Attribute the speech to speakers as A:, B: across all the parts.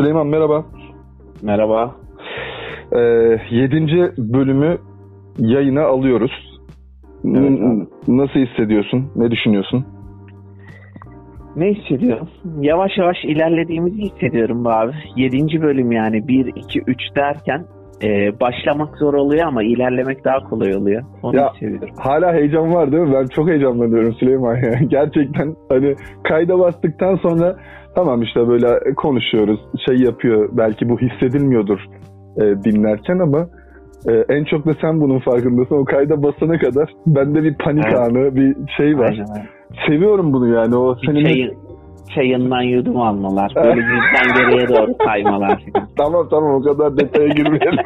A: Süleyman merhaba.
B: Merhaba.
A: Ee, yedinci bölümü yayına alıyoruz.
B: Evet,
A: N- Nasıl hissediyorsun? Ne düşünüyorsun?
B: Ne hissediyorum? Yavaş yavaş ilerlediğimizi hissediyorum abi. Yedinci bölüm yani 1, 2, 3 derken e, başlamak zor oluyor ama ilerlemek daha kolay oluyor. Onu
A: Ya-
B: hissediyorum.
A: Hala heyecan var değil mi? Ben çok heyecanlanıyorum Süleyman ya. Gerçekten hani kayda bastıktan sonra tamam işte böyle konuşuyoruz. Şey yapıyor. Belki bu hissedilmiyordur e, dinlerken ama e, en çok da sen bunun farkındasın. O kayda basana kadar bende bir panik
B: Evet.
A: anı, bir şey var.
B: Aynen.
A: Seviyorum bunu yani. O senin
B: Çayın, çayından yudum almalar. Böyle birden geriye doğru kaymalar.
A: Tamam tamam o kadar detaya girmeyelim.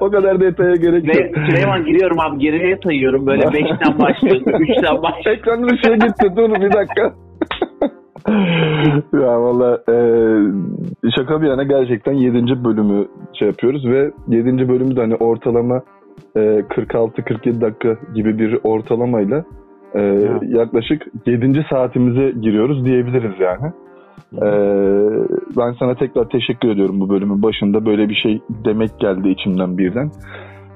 A: o kadar detaya gerek
B: Ve
A: yok.
B: Süleyman giriyorum abi geriye sayıyorum. Böyle 5'ten başlıyorsun, 3'ten başlıyorsun.
A: Ekranın ışığı gitti dur bir dakika. ya valla e, şaka bir yana gerçekten 7. bölümü şey yapıyoruz ve 7. bölümü de hani ortalama e, 46-47 dakika gibi bir ortalamayla e,
B: Evet.
A: yaklaşık 7. saatimize giriyoruz diyebiliriz yani. E, ben sana tekrar teşekkür ediyorum bu bölümün başında böyle bir şey demek geldi içimden birden.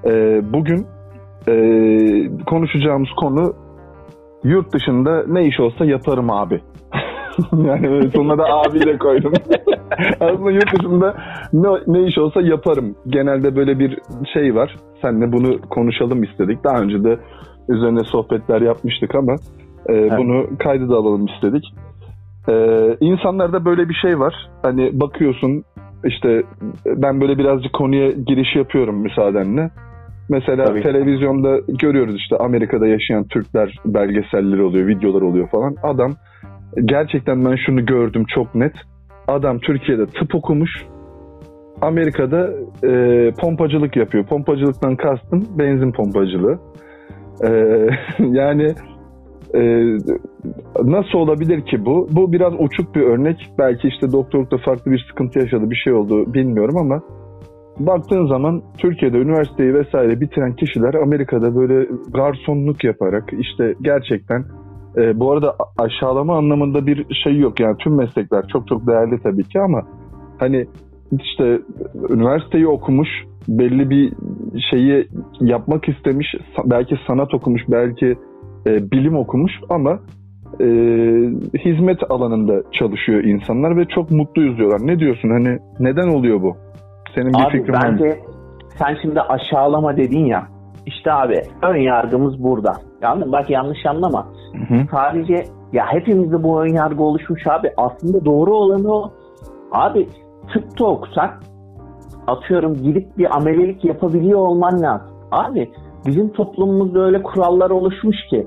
A: E, bugün e, konuşacağımız konu yurt dışında ne iş olsa yaparım abi. yani böyle sonuna da abiyle koydum. Aslında yurt dışında ne, ne iş olsa yaparım. Genelde böyle bir şey var. Seninle bunu konuşalım istedik. Daha önce de üzerine sohbetler yapmıştık ama e, bunu kaydı da alalım istedik. E, insanlarda böyle bir şey var. Hani bakıyorsun işte ben böyle birazcık konuya giriş yapıyorum müsaadenle. Mesela
B: Tabii.
A: televizyonda görüyoruz işte Amerika'da yaşayan Türkler belgeselleri oluyor, videolar oluyor falan. Adam gerçekten ben şunu gördüm çok net. Adam Türkiye'de tıp okumuş. Amerika'da e, pompacılık yapıyor. Pompacılıktan kastım benzin pompacılığı. E, yani e, nasıl olabilir ki bu? Bu biraz uçuk bir örnek. Belki işte doktorlukta farklı bir sıkıntı yaşadı, bir şey oldu bilmiyorum ama baktığın zaman Türkiye'de üniversiteyi vesaire bitiren kişiler Amerika'da böyle garsonluk yaparak işte gerçekten e, bu arada aşağılama anlamında bir şey yok yani tüm meslekler çok çok değerli tabii ki ama hani işte üniversiteyi okumuş belli bir şeyi yapmak istemiş belki sanat okumuş belki e, bilim okumuş ama e, hizmet alanında çalışıyor insanlar ve çok mutluyuz diyorlar. Ne diyorsun hani neden oluyor bu? Senin bir
B: Abi
A: fikrin var mı?
B: bence sen şimdi aşağılama dedin ya. İşte abi ön yargımız burada. Yani bak yanlış anlama.
A: Hı hı.
B: Sadece ya hepimizde bu ön yargı oluşmuş abi. Aslında doğru olanı o. Abi tıpta okusan atıyorum gidip bir amelilik yapabiliyor olman lazım. Abi bizim toplumumuzda öyle kurallar oluşmuş ki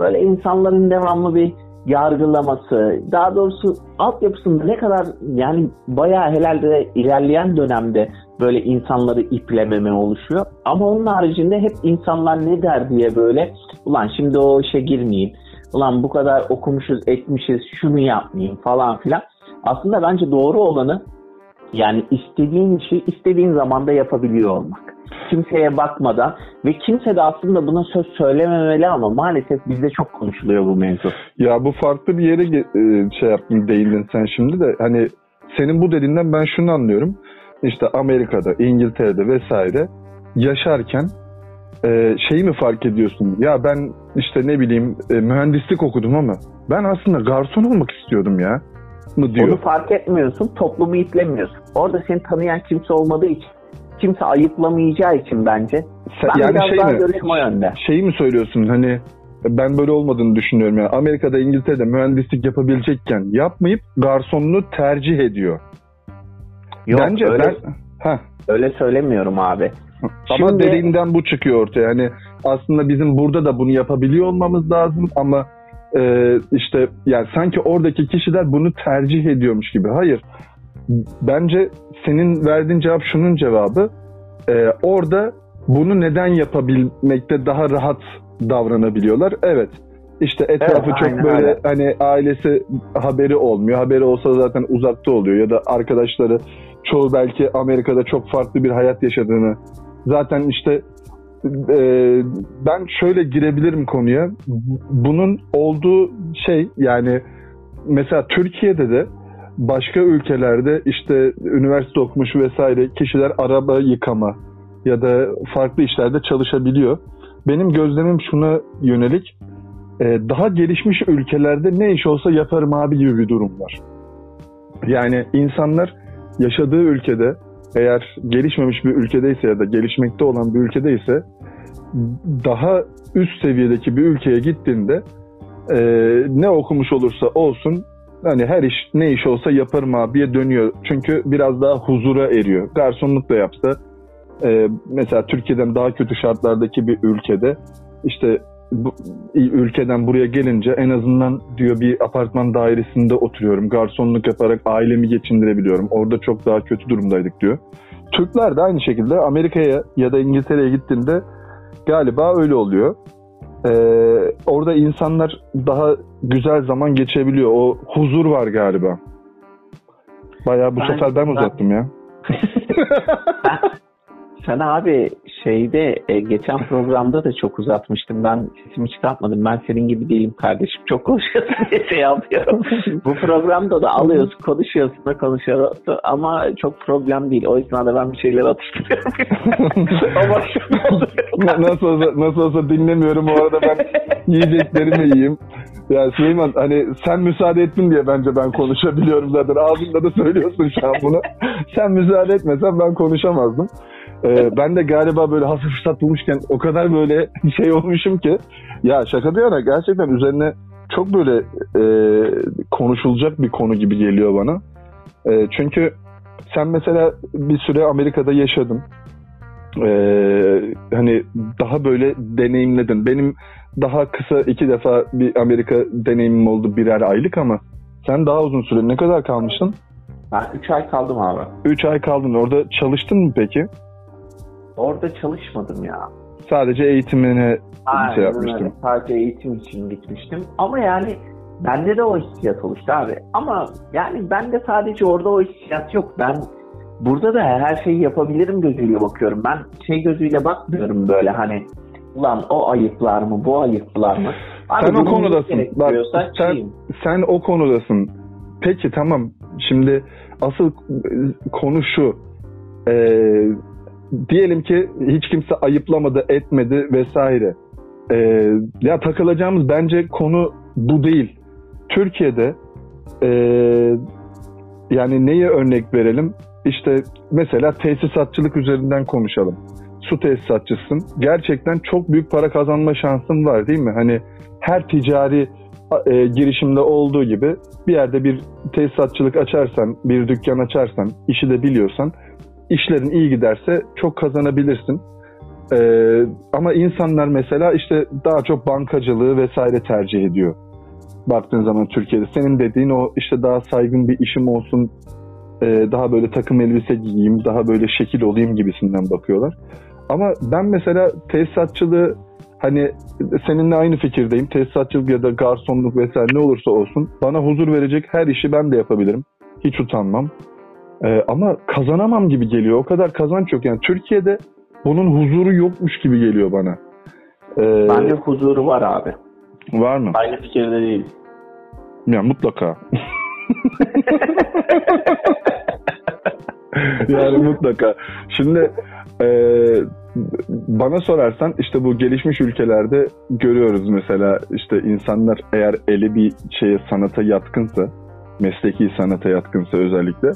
B: böyle insanların devamlı bir yargılaması, daha doğrusu altyapısında ne kadar yani bayağı herhalde ilerleyen dönemde böyle insanları iplememe oluşuyor. Ama onun haricinde hep insanlar ne der diye böyle ulan şimdi o işe girmeyeyim. Ulan bu kadar okumuşuz, etmişiz, şunu yapmayayım falan filan. Aslında bence doğru olanı yani istediğin işi istediğin zamanda yapabiliyor olmak. Kimseye bakmadan ve kimse de aslında buna söz söylememeli ama maalesef bizde çok konuşuluyor bu mevzu.
A: Ya bu farklı bir yere e, şey yaptın değindin sen şimdi de hani senin bu dediğinden ben şunu anlıyorum. İşte Amerika'da, İngiltere'de vesaire yaşarken e, şeyi mi fark ediyorsun? Ya ben işte ne bileyim e, mühendislik okudum ama ben aslında garson olmak istiyordum ya mı diyor.
B: Onu fark etmiyorsun, toplumu iplemiyorsun. Orada seni tanıyan kimse olmadığı için, kimse ayıplamayacağı için bence.
A: Sen-
B: Ben
A: yani
B: biraz
A: şey
B: daha
A: mi?
B: görüşüm o yönde.
A: Şeyi mi söylüyorsun hani ben böyle olmadığını düşünüyorum yani Amerika'da İngiltere'de mühendislik yapabilecekken yapmayıp garsonluğu tercih ediyor.
B: Yok
A: Bence
B: öyle,
A: ben Heh,
B: öyle söylemiyorum abi.
A: Ama
B: Şimdi-
A: dediğinden bu çıkıyor ortaya. Yani aslında bizim burada da bunu yapabiliyor olmamız lazım ama e, işte yani sanki oradaki kişiler bunu tercih ediyormuş gibi. Hayır. Bence senin verdiğin cevap şunun cevabı. E, orada bunu neden yapabilmekte daha rahat davranabiliyorlar? Evet. İşte etrafı
B: Evet,
A: çok
B: aynen
A: böyle
B: öyle.
A: hani ailesi haberi olmuyor. Haberi olsa zaten uzakta oluyor ya da arkadaşları çoğu belki Amerika'da çok farklı bir hayat yaşadığını zaten işte e, ben şöyle girebilirim konuya. Bunun olduğu şey yani mesela Türkiye'de de başka ülkelerde işte üniversite okumuş vesaire kişiler araba yıkama ya da farklı işlerde çalışabiliyor. Benim gözlemim şuna yönelik e, daha gelişmiş ülkelerde ne iş olsa yaparım abi gibi bir durum var. Yani insanlar yaşadığı ülkede eğer gelişmemiş bir ülkedeyse ya da gelişmekte olan bir ülkedeyse daha üst seviyedeki bir ülkeye gittiğinde e, ne okumuş olursa olsun hani her iş ne iş olsa yaparım abiye dönüyor. Çünkü biraz daha huzura eriyor. Garsonluk da yapsa e, mesela Türkiye'den daha kötü şartlardaki bir ülkede işte bu, ülkeden buraya gelince en azından diyor bir apartman dairesinde oturuyorum. Garsonluk yaparak ailemi geçindirebiliyorum. Orada çok daha kötü durumdaydık diyor. Türkler de aynı şekilde Amerika'ya ya da İngiltere'ye gittiğinde galiba öyle oluyor. Ee, orada insanlar daha güzel zaman geçebiliyor. O huzur var galiba. Bayağı bu ben, sefer ben uzattım ya.
B: Sen abi şeyde e, geçen programda da çok uzatmıştım. Ben sesimi çıkartmadım. Ben senin gibi değilim kardeşim. Çok konuşuyorsun diye şey yapıyorum. Bu programda da alıyorsun, konuşuyorsun da konuşuyorsun ama çok problem değil. O yüzden de ben bir şeyler atıştırıyorum. ama
A: nasıl olsa, nasıl olsa dinlemiyorum. O arada ben yiyeceklerimi yiyeyim. Ya Süleyman hani sen müsaade ettin diye bence ben konuşabiliyorum zaten. Ağzında da söylüyorsun şu an bunu. sen müsaade etmesen ben konuşamazdım. Ee, ben de galiba böyle hafif fırsat bulmuşken o kadar böyle şey olmuşum ki ya şaka bir yana gerçekten üzerine çok böyle e, konuşulacak bir konu gibi geliyor bana. E, çünkü sen mesela bir süre Amerika'da yaşadın. Ee, hani daha böyle deneyimledin. Benim daha kısa iki defa bir Amerika deneyimim oldu birer aylık ama sen daha uzun süre ne kadar kalmıştın?
B: Ben 3 ay kaldım abi.
A: 3 ay kaldın. Orada çalıştın mı peki?
B: Orada çalışmadım ya.
A: Sadece eğitimine
B: Aynen, şey yapmıştım. Öyle. Sadece eğitim için gitmiştim. Ama yani bende de o hissiyat oluştu abi. Ama yani bende sadece orada o hissiyat yok. Ben burada da her şeyi yapabilirim gözüyle bakıyorum. Ben şey gözüyle bakmıyorum böyle hani ulan o ayıplar mı bu ayıplar mı?
A: Abi sen o konudasın. Bak, sen, sen o konudasın. Peki tamam. Şimdi asıl konu şu. Ee, diyelim ki hiç kimse ayıplamadı, etmedi vesaire. Ee, ya takılacağımız bence konu bu değil. Türkiye'de e, yani neye örnek verelim? İşte mesela tesisatçılık üzerinden konuşalım. Su tesisatçısın. Gerçekten çok büyük para kazanma şansın var değil mi? Hani her ticari e, girişimde olduğu gibi bir yerde bir tesisatçılık açarsan, bir dükkan açarsan, işi de biliyorsan işlerin iyi giderse çok kazanabilirsin. Ee, ama insanlar mesela işte daha çok bankacılığı vesaire tercih ediyor. Baktığın zaman Türkiye'de senin dediğin o işte daha saygın bir işim olsun, e, daha böyle takım elbise giyeyim, daha böyle şekil olayım gibisinden bakıyorlar. Ama ben mesela tesisatçılığı hani seninle aynı fikirdeyim. Tesisatçılık ya da garsonluk vesaire ne olursa olsun bana huzur verecek her işi ben de yapabilirim. Hiç utanmam. Ee, ama kazanamam gibi geliyor. O kadar kazanç yok. Yani Türkiye'de bunun huzuru yokmuş gibi geliyor bana.
B: Ee, Bence huzuru var abi.
A: Var mı?
B: Aynı fikirde değil.
A: Ya mutlaka. yani mutlaka. Şimdi e, bana sorarsan işte bu gelişmiş ülkelerde görüyoruz mesela işte insanlar eğer eli bir şeye sanata yatkınsa mesleki sanata yatkınsa özellikle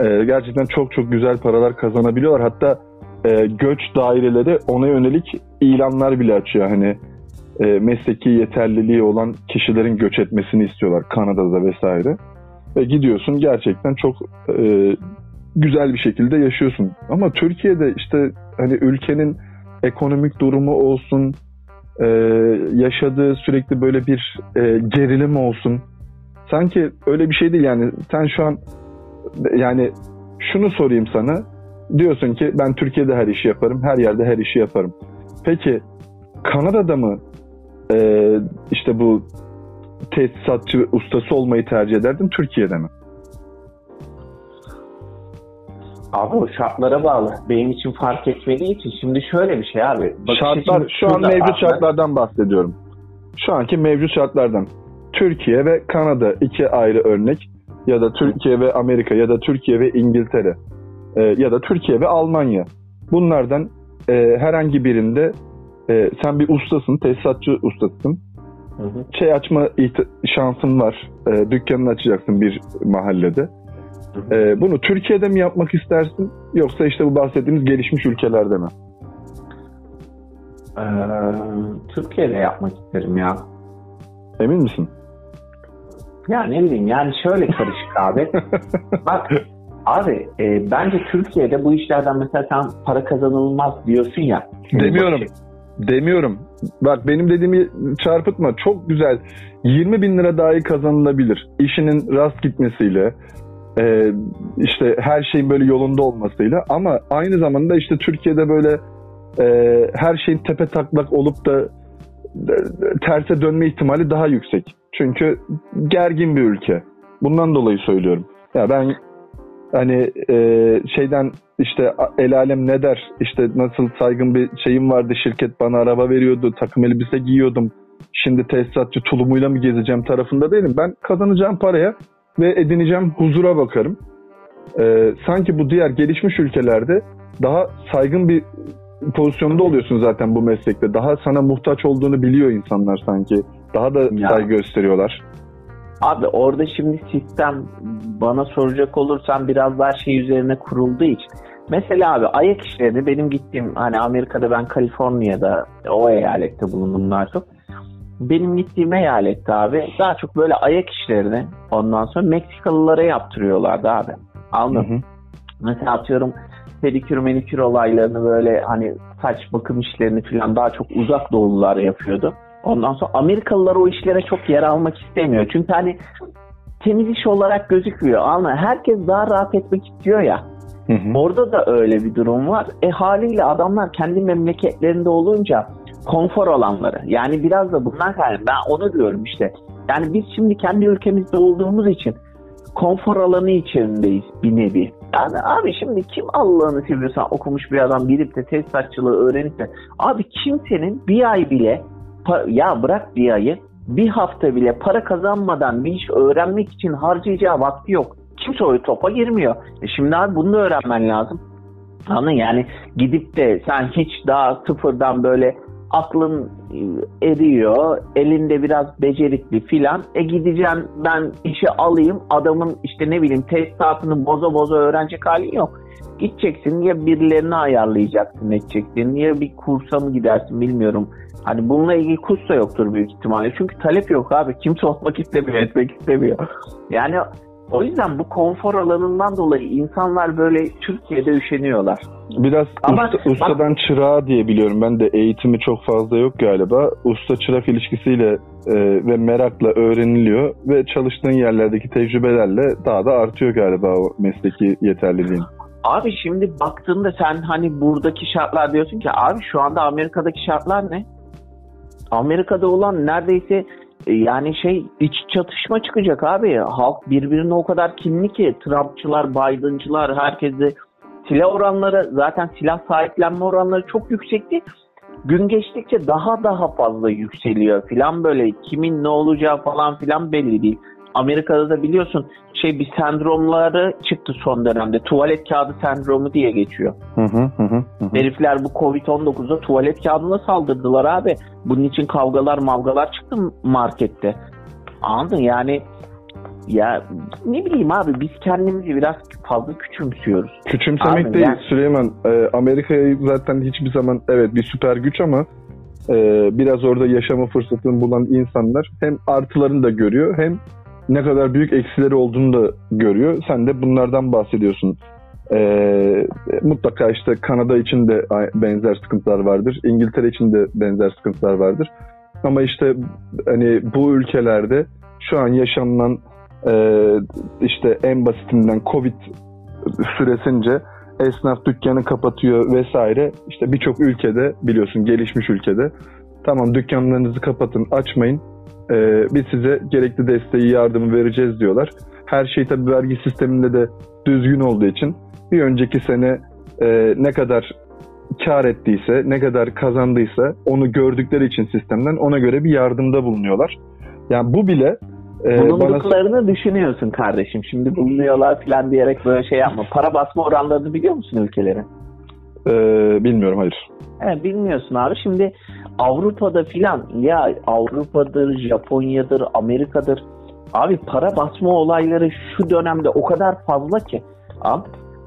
A: e, gerçekten çok çok güzel paralar kazanabiliyorlar. Hatta e, göç daireleri ona yönelik ilanlar bile açıyor. Hani e, mesleki yeterliliği olan kişilerin göç etmesini istiyorlar Kanada'da vesaire. Ve gidiyorsun gerçekten çok e, güzel bir şekilde yaşıyorsun. Ama Türkiye'de işte hani ülkenin ekonomik durumu olsun, e, yaşadığı sürekli böyle bir e, gerilim olsun. Sanki öyle bir şey değil yani. Sen şu an yani şunu sorayım sana. Diyorsun ki ben Türkiye'de her işi yaparım, her yerde her işi yaparım. Peki Kanada'da mı e, işte bu tesisatçı ustası olmayı tercih ederdin, Türkiye'de mi?
B: Abi o şartlara bağlı. Benim için fark etmediği için şimdi şöyle bir şey abi.
A: Bakış Şartlar, şu an mevcut abi. şartlardan bahsediyorum. Şu anki mevcut şartlardan. Türkiye ve Kanada iki ayrı örnek ya da Türkiye ve Amerika ya da Türkiye ve İngiltere e, ya da Türkiye ve Almanya. Bunlardan e, herhangi birinde e, sen bir ustasın, tesisatçı ustasısın.
B: Hı hı.
A: Şey açma şansın var. E, dükkanını açacaksın bir mahallede. E, bunu Türkiye'de mi yapmak istersin yoksa işte bu bahsettiğimiz gelişmiş ülkelerde mi?
B: Ee, Türkiye'de yapmak isterim ya.
A: Emin misin?
B: Ya ne bileyim yani şöyle karışık abi. Bak abi e, bence Türkiye'de bu işlerden mesela sen para kazanılmaz diyorsun ya.
A: Demiyorum. Demiyorum. Bak benim dediğimi çarpıtma. Çok güzel. 20 bin lira dahi kazanılabilir. İşinin rast gitmesiyle, e, işte her şeyin böyle yolunda olmasıyla. Ama aynı zamanda işte Türkiye'de böyle e, her şeyin tepe taklak olup da e, terse dönme ihtimali daha yüksek. Çünkü gergin bir ülke. Bundan dolayı söylüyorum. Ya ben hani e, şeyden işte el alem ne der? İşte nasıl saygın bir şeyim vardı şirket bana araba veriyordu takım elbise giyiyordum. Şimdi tesisatçı tulumuyla mı gezeceğim tarafında değilim. Ben kazanacağım paraya ve edineceğim huzura bakarım. E, sanki bu diğer gelişmiş ülkelerde daha saygın bir pozisyonda oluyorsun zaten bu meslekte. Daha sana muhtaç olduğunu biliyor insanlar sanki daha da
B: Ya.
A: saygı gösteriyorlar
B: Abi orada şimdi sistem bana soracak olursan biraz daha şey üzerine kurulduğu için. Mesela abi ayak işlerini benim gittiğim hani Amerika'da ben Kaliforniya'da o eyalette bulundum daha çok. Benim gittiğim eyalette abi daha çok böyle ayak işlerini ondan sonra Meksikalılara yaptırıyorlardı abi. Anladın
A: hı.
B: Mesela atıyorum pedikür menikür olaylarını böyle hani saç bakım işlerini falan daha çok uzak doğulular yapıyordu. Ondan sonra Amerikalılar o işlere çok yer almak istemiyor. Çünkü hani temiz iş olarak gözükmüyor. Anla herkes daha rahat etmek istiyor ya.
A: Hı hı.
B: Orada da öyle bir durum var. E haliyle adamlar kendi memleketlerinde olunca konfor alanları. Yani biraz da bundan kaynaklı. Ben onu diyorum işte. Yani biz şimdi kendi ülkemizde olduğumuz için konfor alanı içerisindeyiz bir nevi. Yani abi şimdi kim Allah'ını seviyorsan okumuş bir adam girip de tesisatçılığı öğrenip de abi kimsenin bir ay bile ya bırak bir ayı bir hafta bile para kazanmadan bir iş öğrenmek için harcayacağı vakti yok. Kimse o topa girmiyor. E şimdi abi bunu da öğrenmen lazım. Anladın yani gidip de sen hiç daha sıfırdan böyle aklın e, eriyor, elinde biraz becerikli filan. E gideceğim ben işi alayım adamın işte ne bileyim tesisatını boza boza öğrenecek halin yok. Gideceksin ya birilerini ayarlayacaksın edeceksin ya bir kursa mı gidersin bilmiyorum. Hani bununla ilgili kurs da yoktur büyük ihtimalle. Çünkü talep yok abi. Kimse olmak istemiyor, etmek istemiyor. Yani o yüzden bu konfor alanından dolayı insanlar böyle Türkiye'de üşeniyorlar.
A: Biraz
B: Ama-
A: usta- ustadan çırağa diye biliyorum. Ben de eğitimi çok fazla yok galiba. Usta çırak ilişkisiyle e, ve merakla öğreniliyor ve çalıştığın yerlerdeki tecrübelerle daha da artıyor galiba o mesleki yeterliliğin.
B: Abi şimdi baktığında sen hani buradaki şartlar diyorsun ki abi şu anda Amerika'daki şartlar ne? Amerika'da olan neredeyse yani şey iç çatışma çıkacak abi. Halk birbirine o kadar kinli ki Trumpçılar, Biden'cılar herkese silah oranları zaten silah sahiplenme oranları çok yüksekti. Gün geçtikçe daha daha fazla yükseliyor filan böyle kimin ne olacağı falan filan belli değil. Amerika'da da biliyorsun şey bir sendromları çıktı son dönemde. Tuvalet kağıdı sendromu diye geçiyor.
A: Hı hı hı hı. hı.
B: Herifler bu Covid-19'da tuvalet kağıdına saldırdılar abi. Bunun için kavgalar mavgalar çıktı markette. Anladın yani ya ne bileyim abi biz kendimizi biraz fazla küçümsüyoruz.
A: Küçümsemek
B: Abi
A: değil
B: ben-
A: Süleyman. E, Amerika'yı zaten hiçbir zaman evet bir süper güç ama e, biraz orada yaşama fırsatını bulan insanlar hem artılarını da görüyor hem ne kadar büyük eksileri olduğunu da görüyor. Sen de bunlardan bahsediyorsun. E, mutlaka işte Kanada için de benzer sıkıntılar vardır. İngiltere için de benzer sıkıntılar vardır. Ama işte hani bu ülkelerde şu an yaşanılan e, işte en basitinden Covid süresince esnaf dükkanı kapatıyor vesaire. İşte birçok ülkede biliyorsun gelişmiş ülkede tamam dükkanlarınızı kapatın açmayın Ee, biz size gerekli desteği yardımı vereceğiz diyorlar. Her şey tabii vergi sisteminde de düzgün olduğu için bir önceki sene e, ne kadar kar ettiyse, ne kadar kazandıysa onu gördükleri için sistemden ona göre bir yardımda bulunuyorlar. Yani bu bile e, bana
B: Bulunduklarını düşünüyorsun kardeşim. Şimdi bulunuyorlar falan diyerek böyle şey yapma. Para basma oranlarını biliyor musun ülkelerin?
A: e, bilmiyorum hayır.
B: He, bilmiyorsun abi. Şimdi Avrupa'da filan ya Avrupa'dır, Japonya'dır, Amerika'dır. Abi para basma olayları şu dönemde o kadar fazla ki. Abi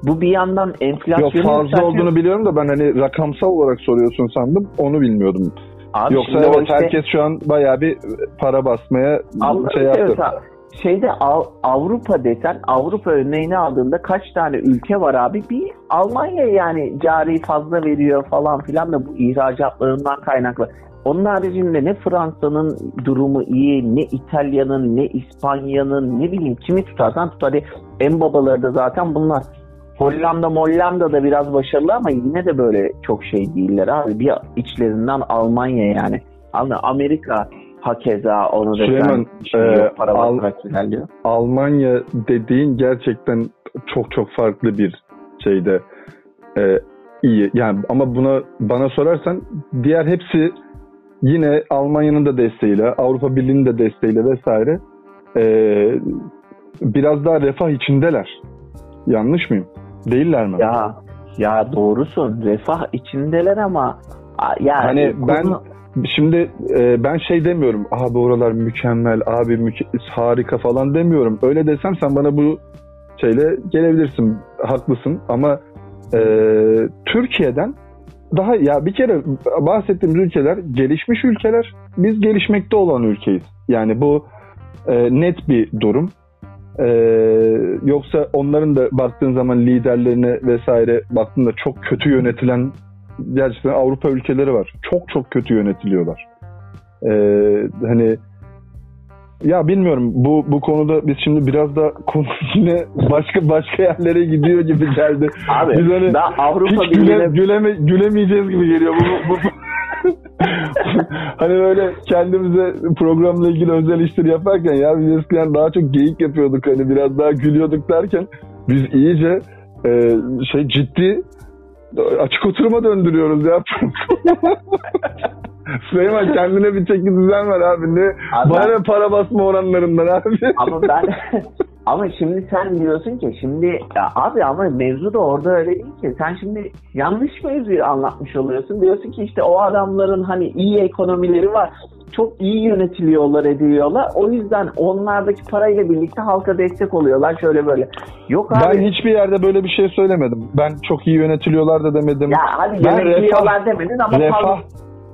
B: bu bir yandan
A: Yok
B: enflasyonu
A: fazla
B: yükseltiyor.
A: olduğunu biliyorum da ben hani rakamsal olarak soruyorsun sandım. Onu bilmiyordum.
B: Abi
A: Yoksa evet
B: işte-
A: herkes şu an bayağı bir para basmaya
B: Allah'ını
A: şey yaptı.
B: seversen, Şeyde Av- Avrupa desen Avrupa örneğini aldığında kaç tane ülke var abi? Bir Almanya yani cari fazla veriyor falan filan da bu ihracatlarından kaynaklı. Onun haricinde ne Fransa'nın durumu iyi, ne İtalya'nın, ne İspanya'nın, ne bileyim kimi tutarsan tut. Hadi en babaları da zaten bunlar. Hollanda, Mollanda da biraz başarılı ama yine de böyle çok şey değiller abi. Bir içlerinden Almanya yani. Amerika hakeza onu da
A: Süleyman, e,
B: para
A: Al-
B: ilerliyor.
A: Almanya dediğin gerçekten çok çok farklı bir şeyde e, iyi. Yani ama buna bana sorarsan diğer hepsi yine Almanya'nın da desteğiyle, Avrupa Birliği'nin de desteğiyle vesaire e, biraz daha refah içindeler. Yanlış mıyım? Değiller mi?
B: Ya ya doğrusun. Refah içindeler ama yani
A: Hani ben
B: konu-
A: şimdi e, ben şey demiyorum. Abi oralar mükemmel, abi müke- harika falan demiyorum. Öyle desem sen bana bu şeyle gelebilirsin. Haklısın ama e, Türkiye'den daha ya bir kere bahsettiğimiz ülkeler gelişmiş ülkeler. Biz gelişmekte olan ülkeyiz. Yani bu e, net bir durum. E, yoksa onların da baktığın zaman liderlerine vesaire baktığında çok kötü yönetilen gerçekten Avrupa ülkeleri var. Çok çok kötü yönetiliyorlar. Ee, hani ya bilmiyorum bu bu konuda biz şimdi biraz da konu yine başka başka yerlere gidiyor gibi geldi.
B: abi
A: Biz hani
B: ben Avrupa
A: Hiç güle, güleme, gülemeyeceğiz gibi geliyor. Bu, bu, bu- hani böyle kendimize programla ilgili özel işleri yaparken ya biz eskiden daha çok geyik yapıyorduk hani biraz daha gülüyorduk derken biz iyice e, şey ciddi açık oturuma döndürüyoruz ya. Süleyman kendine bir çeki düzen ver abi. Ne,
B: Abi
A: bana para basma oranlarından abi.
B: ama ben ama şimdi sen diyorsun ki şimdi ya abi ama mevzu da orada öyle değil ki. Sen şimdi yanlış mevzuyu anlatmış oluyorsun. Diyorsun ki işte o adamların hani iyi ekonomileri var. Çok iyi yönetiliyorlar, ediyorlar. O yüzden onlardaki parayla birlikte halka destek oluyorlar şöyle böyle. Yok abi.
A: Ben hiçbir yerde böyle bir şey söylemedim. Ben çok iyi yönetiliyorlar da demedim.
B: ya hadi
A: Ben
B: yönetiliyorlar demedin ama
A: refah,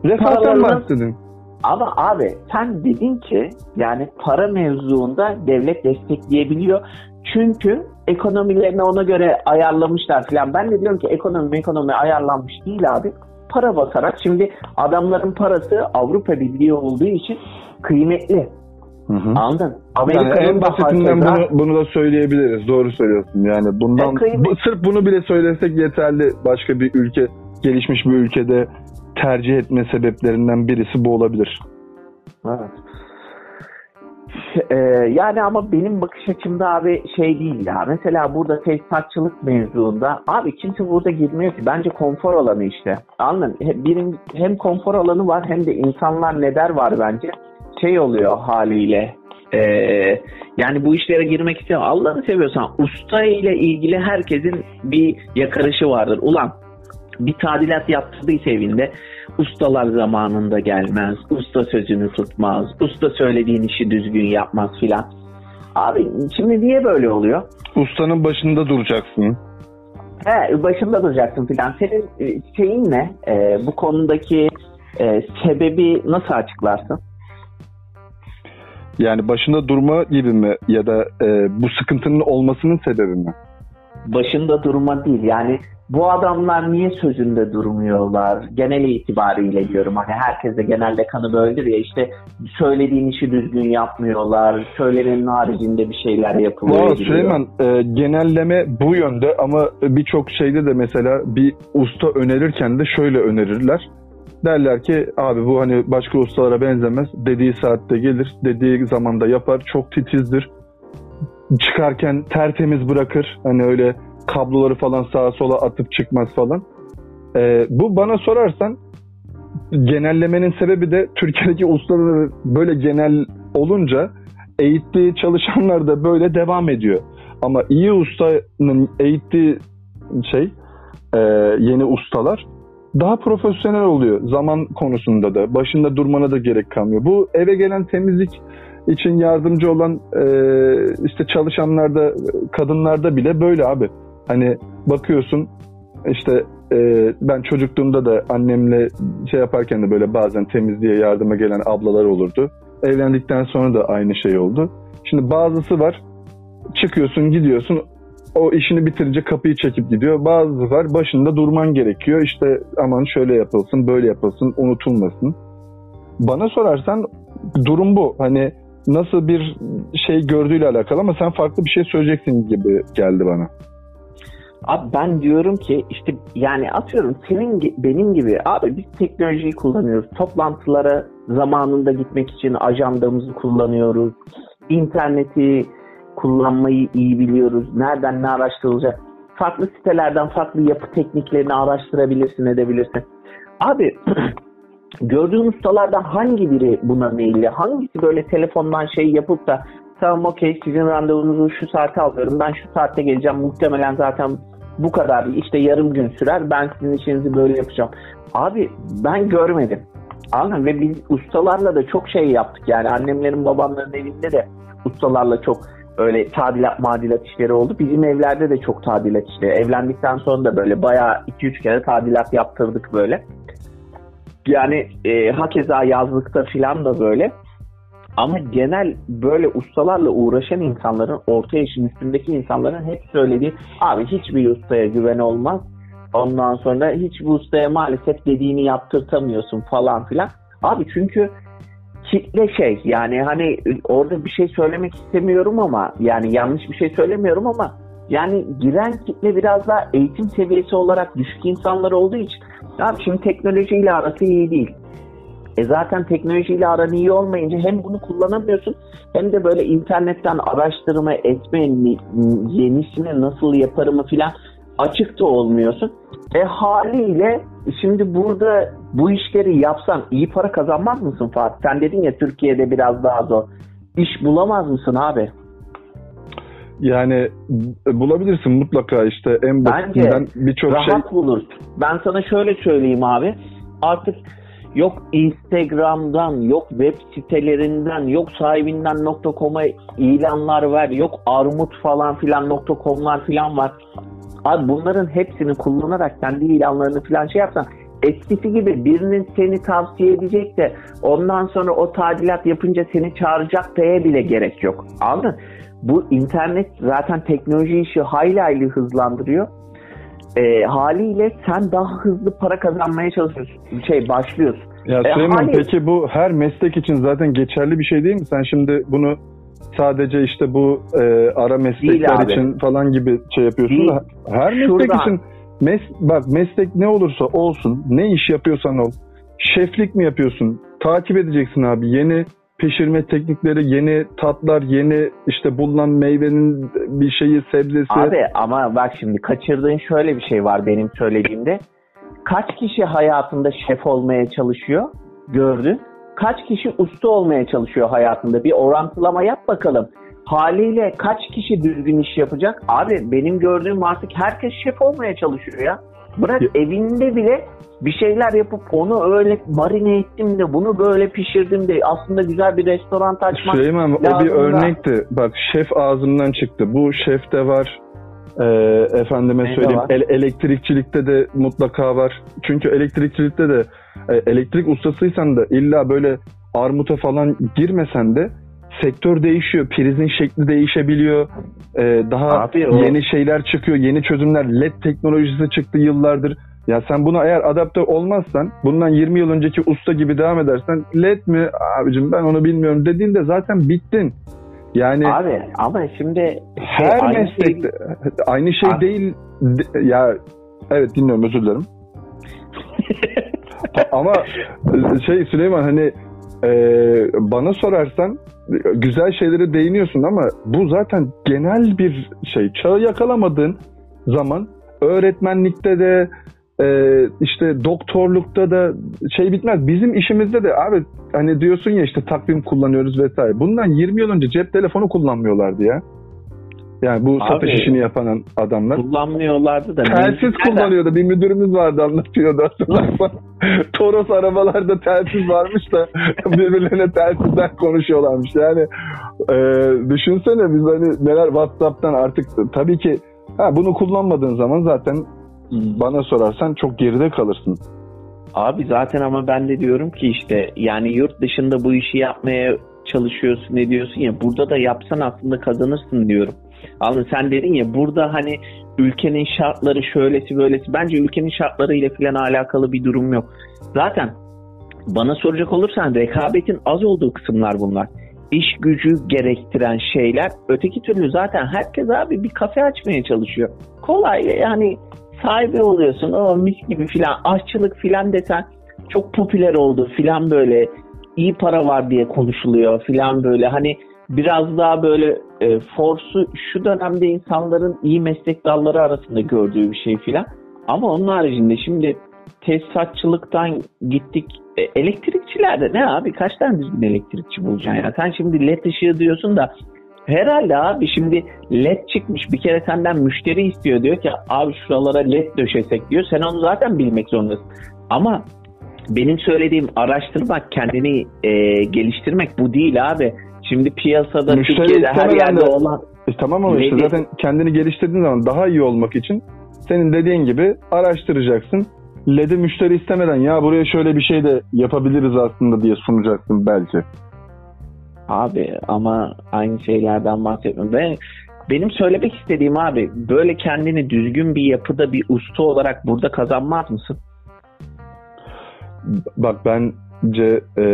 A: refahtan bahsedin.
B: Ama abi sen dedin ki yani para mevzuunda devlet destekleyebiliyor. Çünkü ekonomilerini ona göre ayarlamışlar falan. Ben de diyorum ki ekonomi ekonomi ayarlanmış değil abi. Para basarak şimdi adamların parası Avrupa Birliği olduğu için kıymetli.
A: Hı hı.
B: Anladın?
A: Yani
B: Amerika'nın
A: en
B: da
A: basitinden bunu, bunu da söyleyebiliriz. Doğru söylüyorsun. Yani bundan
B: E,
A: bu, sırf bunu bile söylesek yeterli. Başka bir ülke, gelişmiş bir ülkede tercih etme sebeplerinden birisi bu olabilir.
B: Evet. Ee, yani ama benim bakış açımda abi şey değil ya. Mesela burada tesisatçılık mevzuunda abi kimse burada girmiyor ki. Bence konfor alanı işte. Anladın? birin, hem konfor alanı var hem de insanlar ne der var bence. Şey oluyor haliyle. Ee, yani bu işlere girmek istiyor. Allah'ını seviyorsan usta ile ilgili herkesin bir yakarışı vardır. Ulan bir tadilat yaptırdıysa evinde ustalar zamanında gelmez, usta sözünü tutmaz, usta söylediğin işi düzgün yapmaz filan. Abi şimdi niye böyle oluyor?
A: Ustanın başında duracaksın.
B: He, başında duracaksın filan. Senin e, şeyin ne? E, bu konudaki e, sebebi nasıl açıklarsın?
A: Yani başında durma gibi mi ya da e, bu sıkıntının olmasının sebebi mi?
B: Başında durma değil. Yani bu adamlar niye sözünde durmuyorlar? Genel itibariyle diyorum. Hani herkes de genelde kanı böyledir ya işte söylediğin işi düzgün yapmıyorlar. Söylenenin haricinde bir şeyler yapılıyor. Ediliyor.
A: Süleyman e, genelleme bu yönde ama birçok şeyde de mesela bir usta önerirken de şöyle önerirler. Derler ki abi bu hani başka ustalara benzemez. Dediği saatte gelir, dediği zamanda yapar. Çok titizdir. Çıkarken tertemiz bırakır. Hani öyle kabloları falan sağa sola atıp çıkmaz falan. E, bu bana sorarsan genellemenin sebebi de Türkiye'deki ustaları böyle genel olunca eğittiği çalışanlar da böyle devam ediyor. Ama iyi ustanın eğittiği şey e, yeni ustalar daha profesyonel oluyor. Zaman konusunda da başında durmana da gerek kalmıyor. Bu eve gelen temizlik için yardımcı olan e, işte çalışanlarda kadınlarda bile böyle abi. Hani bakıyorsun işte e, ben çocukluğumda da annemle şey yaparken de böyle bazen temizliğe yardıma gelen ablalar olurdu. Evlendikten sonra da aynı şey oldu. Şimdi bazısı var çıkıyorsun gidiyorsun o işini bitirince kapıyı çekip gidiyor. Bazısı var başında durman gerekiyor. İşte aman şöyle yapılsın böyle yapılsın unutulmasın. Bana sorarsan durum bu. Hani nasıl bir şey gördüğüyle alakalı ama sen farklı bir şey söyleyeceksin gibi geldi bana.
B: Abi ben diyorum ki işte yani atıyorum senin benim gibi abi biz teknolojiyi kullanıyoruz. Toplantılara zamanında gitmek için ajandamızı kullanıyoruz. İnterneti kullanmayı iyi biliyoruz. Nereden ne araştırılacak. Farklı sitelerden farklı yapı tekniklerini araştırabilirsin, edebilirsin. Abi gördüğün ustalardan hangi biri buna meyilli? Hangisi böyle telefondan şey yapıp da tamam okey sizin randevunuzu şu saate alıyorum ben şu saatte geleceğim muhtemelen zaten bu kadar işte yarım gün sürer ben sizin işinizi böyle yapacağım. Abi ben görmedim. Anladın ve biz ustalarla da çok şey yaptık yani annemlerin babamların evinde de ustalarla çok öyle tadilat madilat işleri oldu. Bizim evlerde de çok tadilat işleri. Evlendikten sonra da böyle bayağı 2-3 kere tadilat yaptırdık böyle. Yani e, hakeza yazlıkta filan da böyle. Ama genel böyle ustalarla uğraşan insanların, orta yaşın üstündeki insanların hep söylediği abi hiçbir ustaya güven olmaz. Ondan sonra hiç bu ustaya maalesef dediğini yaptırtamıyorsun falan filan. Abi çünkü kitle şey yani hani orada bir şey söylemek istemiyorum ama yani yanlış bir şey söylemiyorum ama yani giren kitle biraz daha eğitim seviyesi olarak düşük insanlar olduğu için abi şimdi teknolojiyle arası iyi değil. E zaten teknolojiyle aran iyi olmayınca hem bunu kullanamıyorsun hem de böyle internetten araştırma etme yenisini nasıl yaparımı filan açık da olmuyorsun. E haliyle şimdi burada bu işleri yapsan iyi para kazanmaz mısın Fatih? Sen dedin ya Türkiye'de biraz daha zor. İş bulamaz mısın abi?
A: Yani bulabilirsin mutlaka işte en basitinden birçok şey.
B: rahat bulursun. Ben sana şöyle söyleyeyim abi. Artık yok Instagram'dan, yok web sitelerinden, yok sahibinden.com'a ilanlar ver, yok armut falan filan .com'lar filan var. Abi bunların hepsini kullanarak kendi ilanlarını falan şey yapsan eskisi gibi birinin seni tavsiye edecek de ondan sonra o tadilat yapınca seni çağıracak diye bile gerek yok. Anladın? Bu internet zaten teknoloji işi hayli hayli hızlandırıyor. E, haliyle sen daha hızlı para kazanmaya çalışıyorsun. Şey başlıyorsun.
A: Ya e, Süleyman hali... peki bu her meslek için zaten geçerli bir şey değil mi? Sen şimdi bunu sadece işte bu e, ara meslekler için falan gibi şey yapıyorsun değil. da her meslek Şuradan. için mes bak meslek ne olursa olsun ne iş yapıyorsan ol şeflik mi yapıyorsun takip edeceksin abi yeni pişirme teknikleri yeni tatlar yeni işte bulunan meyvenin bir şeyi sebzesi
B: abi ama bak şimdi kaçırdığın şöyle bir şey var benim söylediğimde kaç kişi hayatında şef olmaya çalışıyor gördün kaç kişi usta olmaya çalışıyor hayatında? Bir orantılama yap bakalım. Haliyle kaç kişi düzgün iş yapacak? Abi benim gördüğüm artık herkes şef olmaya çalışıyor ya. Bırak ya. evinde bile bir şeyler yapıp onu öyle marine ettim de bunu böyle pişirdim de aslında güzel bir restoran açmak
A: Süleyman o bir örnekti. Da. Bak şef ağzımdan çıktı. Bu şef de var. Ee, efendime ne söyleyeyim el, elektrikçilikte de mutlaka var. Çünkü elektrikçilikte de e, elektrik ustasıysan da illa böyle armuta falan girmesen de sektör değişiyor. Prizin şekli değişebiliyor. Ee, daha Abi, yeni şeyler çıkıyor. Yeni çözümler. LED teknolojisi çıktı yıllardır. Ya sen buna eğer adapte olmazsan, bundan 20 yıl önceki usta gibi devam edersen LED mi abicim ben onu bilmiyorum dediğinde zaten bittin. Yani
B: Abi ama şimdi şey,
A: her aynı meslekte şey... aynı şey Abi. değil ya evet dinliyorum özür dilerim. Ama şey Süleyman hani e, bana sorarsan güzel şeylere değiniyorsun ama bu zaten genel bir şey. Çağı yakalamadığın zaman öğretmenlikte de e, işte doktorlukta da şey bitmez. Bizim işimizde de abi hani diyorsun ya işte takvim kullanıyoruz vesaire. Bundan 20 yıl önce cep telefonu kullanmıyorlardı ya. Yani bu
B: Abi,
A: satış işini yapan adamlar.
B: Kullanmıyorlardı da.
A: Telsiz kullanıyordu. Bir müdürümüz vardı anlatıyordu. Toros arabalarda telsiz varmış da birbirlerine telsizden konuşuyorlarmış. Yani e, düşünsene biz hani neler WhatsApp'tan artık tabii ki ha, bunu kullanmadığın zaman zaten bana sorarsan çok geride kalırsın.
B: Abi zaten ama ben de diyorum ki işte yani yurt dışında bu işi yapmaya çalışıyorsun ne diyorsun ya burada da yapsan aslında kazanırsın diyorum. Anladın sen dedin ya burada hani ülkenin şartları şöylesi böylesi bence ülkenin şartlarıyla falan alakalı bir durum yok. Zaten bana soracak olursan rekabetin az olduğu kısımlar bunlar. İş gücü gerektiren şeyler. Öteki türlü zaten herkes abi bir kafe açmaya çalışıyor. Kolay yani sahibi oluyorsun. O mis gibi filan. Aşçılık filan desen çok popüler oldu filan böyle. iyi para var diye konuşuluyor filan böyle. Hani biraz daha böyle e, force'u şu dönemde insanların iyi meslek dalları arasında gördüğü bir şey filan. Ama onun haricinde şimdi tesisatçılıktan gittik. E, elektrikçilerde ne abi? Kaç tane düzgün elektrikçi bulacaksın ya? Sen şimdi led ışığı diyorsun da herhalde abi şimdi led çıkmış bir kere senden müşteri istiyor diyor ki abi şuralara led döşesek diyor. Sen onu zaten bilmek zorundasın. Ama benim söylediğim araştırmak, kendini e, geliştirmek bu değil abi. Şimdi piyasada
A: Müşteri
B: Türkiye'de her yerde
A: de-
B: olan
A: E, tamam ama işte zaten kendini geliştirdiğin zaman daha iyi olmak için senin dediğin gibi araştıracaksın. LED'i müşteri istemeden ya buraya şöyle bir şey de yapabiliriz aslında diye sunacaksın belki.
B: Abi ama aynı şeylerden bahsetmiyorum. Ben, benim söylemek istediğim abi böyle kendini düzgün bir yapıda bir usta olarak burada kazanmaz mısın?
A: Bak bence e,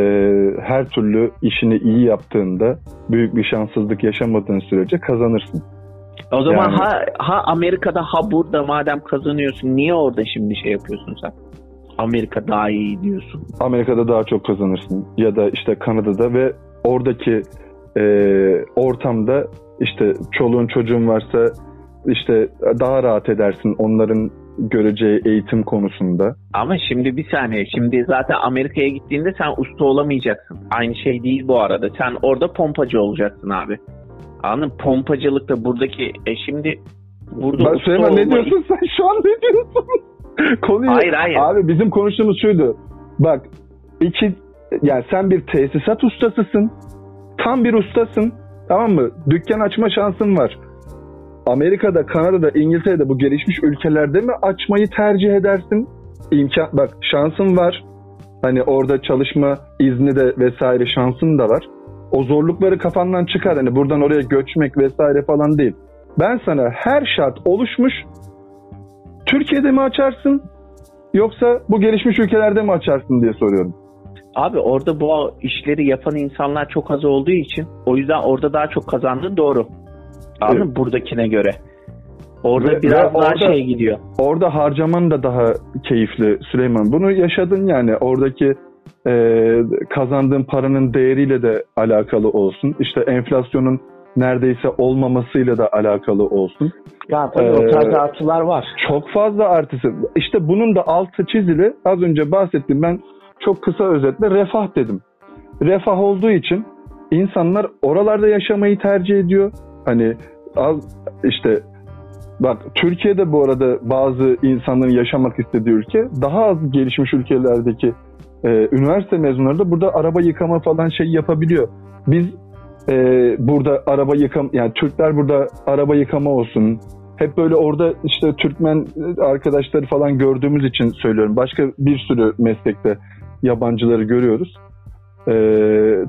A: her türlü işini iyi yaptığında büyük bir şanssızlık yaşamadığın sürece kazanırsın.
B: O zaman
A: Yani-
B: ha, ha Amerika'da ha burada madem kazanıyorsun niye orada şimdi şey yapıyorsun sen? Amerika daha iyi diyorsun.
A: Amerika'da daha çok kazanırsın ya da işte Kanada'da ve oradaki e, ortamda işte çoluğun çocuğun varsa işte daha rahat edersin onların göreceği eğitim konusunda.
B: Ama şimdi bir saniye. Şimdi zaten Amerika'ya gittiğinde sen usta olamayacaksın. Aynı şey değil bu arada. Sen orada pompacı olacaksın abi. Anladın mı? Pompacılıkta buradaki e şimdi burada
A: Ben
B: usta
A: Süleyman ne diyorsun sen şu an ne diyorsun? Konuyu,
B: Hayır, hayır.
A: Abi bizim konuştuğumuz şuydu. Bak iki yani sen bir tesisat ustasısın. Tam bir ustasın. Tamam mı? Dükkan açma şansın var. Amerika'da, Kanada'da, İngiltere'de bu gelişmiş ülkelerde mi açmayı tercih edersin? İmkan bak şansın var. Hani orada çalışma izni de vesaire şansın da var. O zorlukları kafandan çıkar. Hani buradan oraya göçmek vesaire falan değil. Ben sana her şart oluşmuş. Türkiye'de mi açarsın? Yoksa bu gelişmiş ülkelerde mi açarsın diye soruyorum.
B: Abi orada bu işleri yapan insanlar çok az olduğu için o yüzden orada daha çok kazandın doğru. Anladın mı? Buradakine göre. Orada
A: Ve-
B: biraz
A: ve
B: daha
A: orada-
B: şey gidiyor.
A: Orada harcaman da daha keyifli Süleyman. Bunu yaşadın yani oradaki e, kazandığın paranın değeriyle de alakalı olsun. İşte enflasyonun neredeyse olmamasıyla da alakalı olsun.
B: Ya tabii
A: Ee,
B: o tarz artılar var.
A: Çok fazla artısı. İşte bunun da altı çizili. Az önce bahsettim. Ben çok kısa özetle refah dedim. Refah olduğu için insanlar oralarda yaşamayı tercih ediyor. Hani az işte bak Türkiye'de bu arada bazı insanların yaşamak istediği ülke daha az gelişmiş ülkelerdeki e, üniversite mezunları da burada araba yıkama falan şey yapabiliyor. Biz e, burada araba yıkam yani Türkler burada araba yıkama olsun, hep böyle orada işte Türkmen arkadaşları falan gördüğümüz için söylüyorum. Başka bir sürü meslekte yabancıları görüyoruz. Ee,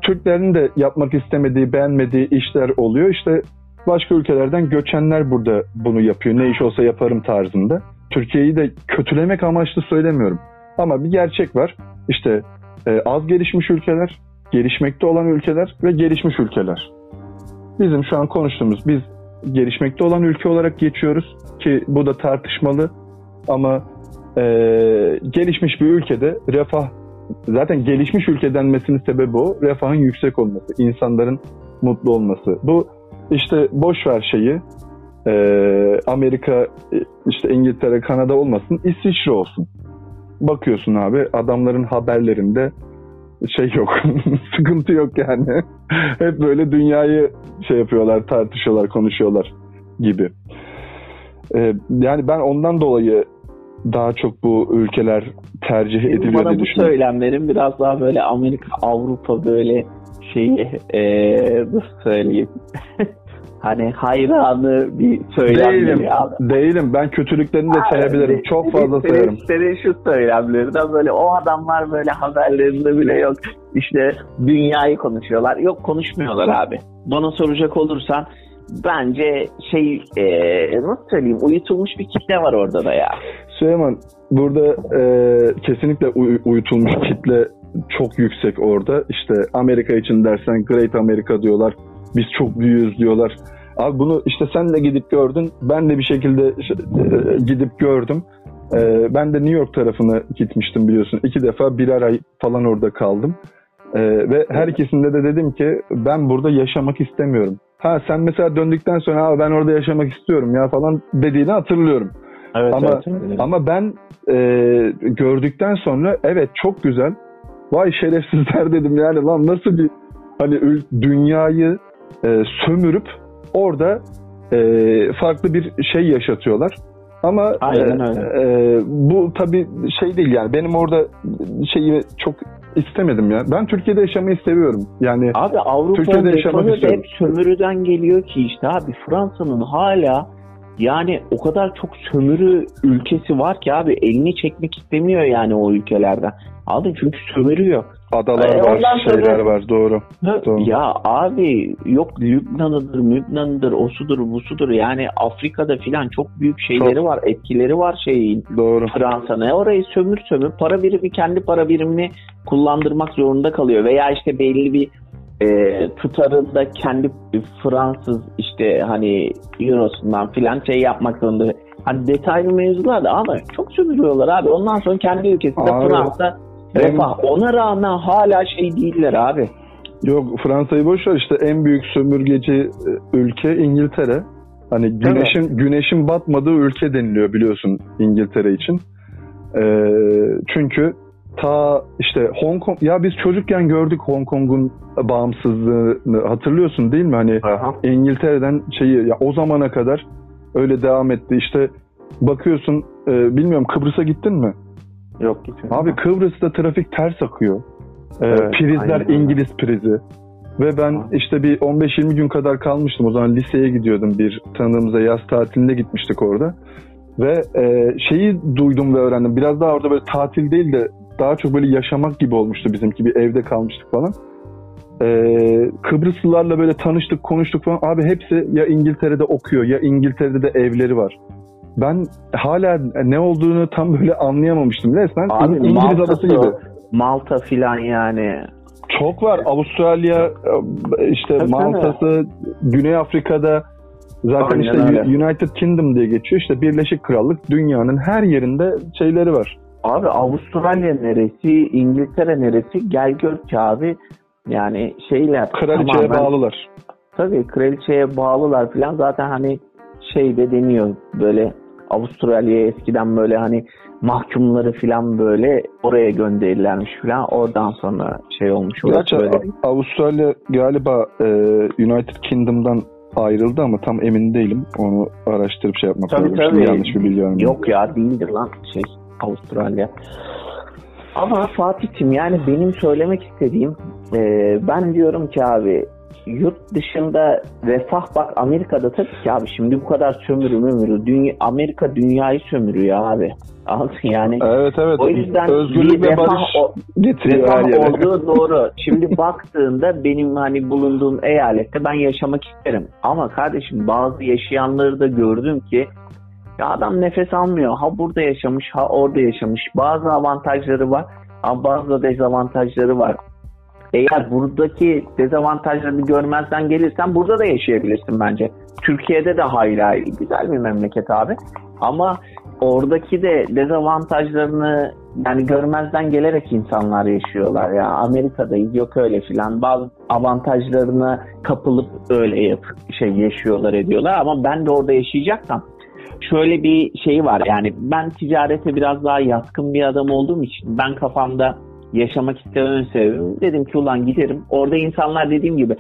A: Türklerin de yapmak istemediği, beğenmediği işler oluyor. İşte başka ülkelerden göçenler burada bunu yapıyor. Ne iş olsa yaparım tarzında. Türkiye'yi de kötülemek amaçlı söylemiyorum. Ama bir gerçek var. İşte e, az gelişmiş ülkeler, gelişmekte olan ülkeler ve gelişmiş ülkeler. Bizim şu an konuştuğumuz biz gelişmekte olan ülke olarak geçiyoruz ki bu da tartışmalı ama e, gelişmiş bir ülkede refah zaten gelişmiş ülke denmesinin sebebi o refahın yüksek olması, insanların mutlu olması. Bu işte boş ver şeyi Ee, Amerika, e, işte İngiltere, Kanada olmasın, İsviçre olsun. Bakıyorsun abi adamların haberlerinde şey yok, sıkıntı yok yani. Hep böyle dünyayı şey yapıyorlar, tartışıyorlar, konuşuyorlar gibi. Ee, yani ben ondan dolayı daha çok bu ülkeler tercih ediliyor
B: bana
A: diye
B: bu söylemlerim biraz daha böyle Amerika, Avrupa böyle şeyi eee nasıl söyleyeyim hani hayranı bir söylemleri
A: Değilim,
B: abi.
A: değilim. Ben kötülüklerini de sayabilirim. Çok fazla
B: Senin-
A: sayarım.
B: Senin şu söylemlerinden böyle o adamlar böyle haberlerinde bile yok. İşte dünyayı konuşuyorlar. Yok konuşmuyorlar abi. Bana soracak olursan bence şey eee nasıl söyleyeyim uyutulmuş bir kitle var orada da ya.
A: Süleyman burada e, kesinlikle uy- uyutulmuş kitle çok yüksek orada. İşte Amerika için dersen Great America diyorlar. Biz çok büyüğüz diyorlar. Abi bunu işte sen de gidip gördün. Ben de bir şekilde e, gidip gördüm. E, ben de New York tarafına gitmiştim biliyorsun. İki defa birer ay falan orada kaldım. E, ve her ikisinde de dedim ki ben burada yaşamak istemiyorum. Ha sen mesela döndükten sonra "Abi ben orada yaşamak istiyorum ya falan dediğini hatırlıyorum.
B: Evet,
A: Ama- Ama ben e, gördükten sonra evet çok güzel. Vay şerefsizler dedim yani lan nasıl bir hani dünyayı e, sömürüp orada e, farklı bir şey yaşatıyorlar. Ama
B: Aynen
A: e,
B: öyle.
A: e, bu tabii şey değil yani benim orada şeyi çok istemedim ya. Ben Türkiye'de yaşamayı seviyorum. Yani
B: Abi Avrupa
A: Türkiye'de yaşamak
B: metodu da
A: istiyorum.
B: hep sömürüden geliyor ki işte abi Fransa'nın hala yani o kadar çok sömürü ülkesi var ki abi elini çekmek istemiyor yani o ülkelerden. Aldın çünkü sömürüyor.
A: adalar
B: E,
A: var,
B: ondan sonra-
A: şeyler var doğru. Doğru.
B: Ya abi yok Lübnan'ıdır, Lübnan'ıdır, o sudur, bu sudur. Yani Afrika'da filan çok büyük şeyleri var, etkileri var şeyin.
A: Doğru.
B: Fransa'na orayı sömür sömür para birimi kendi para birimini kullandırmak zorunda kalıyor veya işte belli bir e, tutarında kendi Fransız işte hani eurosundan filan şey yapmak zorunda. Hani detaylı mevzular da ama çok sömürüyorlar abi. Ondan sonra kendi ülkesinde
A: Abi,
B: Fransa
A: en-
B: refah. Ona rağmen hala şey değiller abi.
A: Yok Fransa'yı boş ver işte en büyük sömürgeci e, ülke İngiltere. Hani güneşin güneşin batmadığı ülke deniliyor biliyorsun İngiltere için. Ee, çünkü ta işte Hong Kong ya biz çocukken gördük Hong Kong'un bağımsızlığını hatırlıyorsun değil mi? Hani İngiltere'den şeyi ya o zamana kadar öyle devam etti. İşte bakıyorsun e, bilmiyorum Kıbrıs'a gittin mi?
B: Yok gitmiyor.
A: Abi Kıbrıs'ta trafik ters akıyor. Ee,
B: Evet,
A: prizler
B: aynen.
A: İngiliz prizi. Ve ben
B: Hı.
A: işte bir 15-20 gün kadar kalmıştım. O zaman liseye gidiyordum. Bir tanıdığımıza yaz tatilinde gitmiştik orada. Ve e, şeyi duydum ve öğrendim. Biraz daha orada böyle tatil değil de daha çok böyle yaşamak gibi olmuştu bizimki. Bir evde kalmıştık falan. Ee, Kıbrıslılarla böyle tanıştık, konuştuk falan. Abi hepsi ya İngiltere'de okuyor ya İngiltere'de de evleri var. Ben hala ne olduğunu tam böyle anlayamamıştım. Resmen
B: Abi
A: İngiliz
B: Malta'sı
A: adası gibi.
B: Malta filan yani.
A: Çok var. Avustralya, işte
B: Tabii,
A: Malta'sı, Güney Afrika'da zaten
B: Aynen
A: işte
B: öyle.
A: United Kingdom diye geçiyor. İşte Birleşik Krallık dünyanın her yerinde şeyleri var.
B: Abi Avustralya neresi, İngiltere neresi gel gör ki abi. Yani şeyler
A: Kraliçeye
B: tamamen-
A: bağlılar.
B: Tabii kraliçeye bağlılar falan zaten hani şey de deniyor böyle Avustralya'ya eskiden böyle hani mahkumları falan böyle oraya gönderirlermiş falan oradan sonra şey olmuş
A: Gerçi
B: böyle.
A: Avustralya galiba e, United Kingdom'dan ayrıldı ama tam emin değilim. Onu araştırıp şey yapmak
B: Tabii,
A: lazım.
B: Tabii.
A: yanlış bir bilgi.
B: Yok ya değildir lan şey Avustralya. Ama Fatih'im yani benim söylemek istediğim e, ben diyorum ki abi yurt dışında refah bak Amerika'da tabii ki abi şimdi bu kadar sömürü mümürü dünya, Amerika dünyayı sömürüyor abi. Yani
A: Evet evet.
B: o yüzden
A: Özgürlük ve barış
B: o-
A: getiriyor her
B: refah
A: yere.
B: olduğu doğru. Şimdi baktığında benim hani bulunduğum eyalette ben yaşamak isterim. Ama kardeşim bazı yaşayanları da gördüm ki ya adam nefes almıyor. Ha burada yaşamış, ha orada yaşamış. Bazı avantajları var ama bazı da dezavantajları var. Eğer buradaki dezavantajlarını görmezden gelirsen burada da yaşayabilirsin bence. Türkiye'de de hayli güzel bir memleket abi. Ama oradaki de dezavantajlarını yani görmezden gelerek insanlar yaşıyorlar ya. Amerika'dayız yok öyle filan. Bazı avantajlarına kapılıp öyle yap şey yaşıyorlar ediyorlar ama ben de orada yaşayacaksam şöyle bir şey var yani ben ticarete biraz daha yatkın bir adam olduğum için ben kafamda yaşamak istememin sebebi dedim ki ulan giderim. Orada insanlar dediğim gibi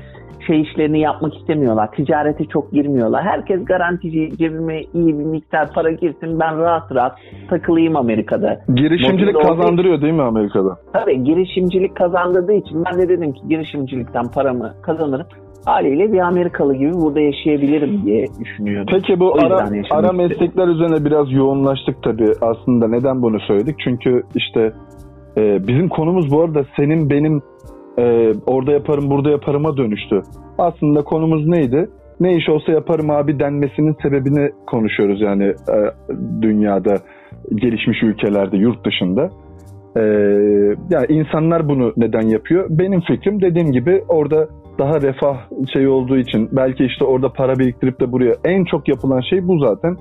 B: şey işlerini yapmak istemiyorlar. Ticarete çok girmiyorlar. Herkes garantici cebime iyi bir miktar para girsin. Ben rahat rahat takılayım Amerika'da.
A: Girişimcilik
B: Mobilde
A: kazandırıyor değil mi Amerika'da?
B: Tabii girişimcilik kazandırdığı için ben de dedim ki girişimcilikten paramı kazanırım. Haliyle bir Amerikalı gibi burada yaşayabilirim diye düşünüyorum.
A: Peki bu ara, ara meslekler üzerine biraz yoğunlaştık tabii. Aslında neden bunu söyledik? Çünkü işte e, bizim konumuz bu arada senin benim e, orada yaparım burada yaparıma dönüştü. Aslında konumuz neydi? Ne iş olsa yaparım abi denmesinin sebebini konuşuyoruz yani e, dünyada gelişmiş ülkelerde yurt dışında. E, yani insanlar bunu neden yapıyor? Benim fikrim dediğim gibi orada daha refah şey olduğu için belki işte orada para biriktirip de buraya en çok yapılan şey bu zaten.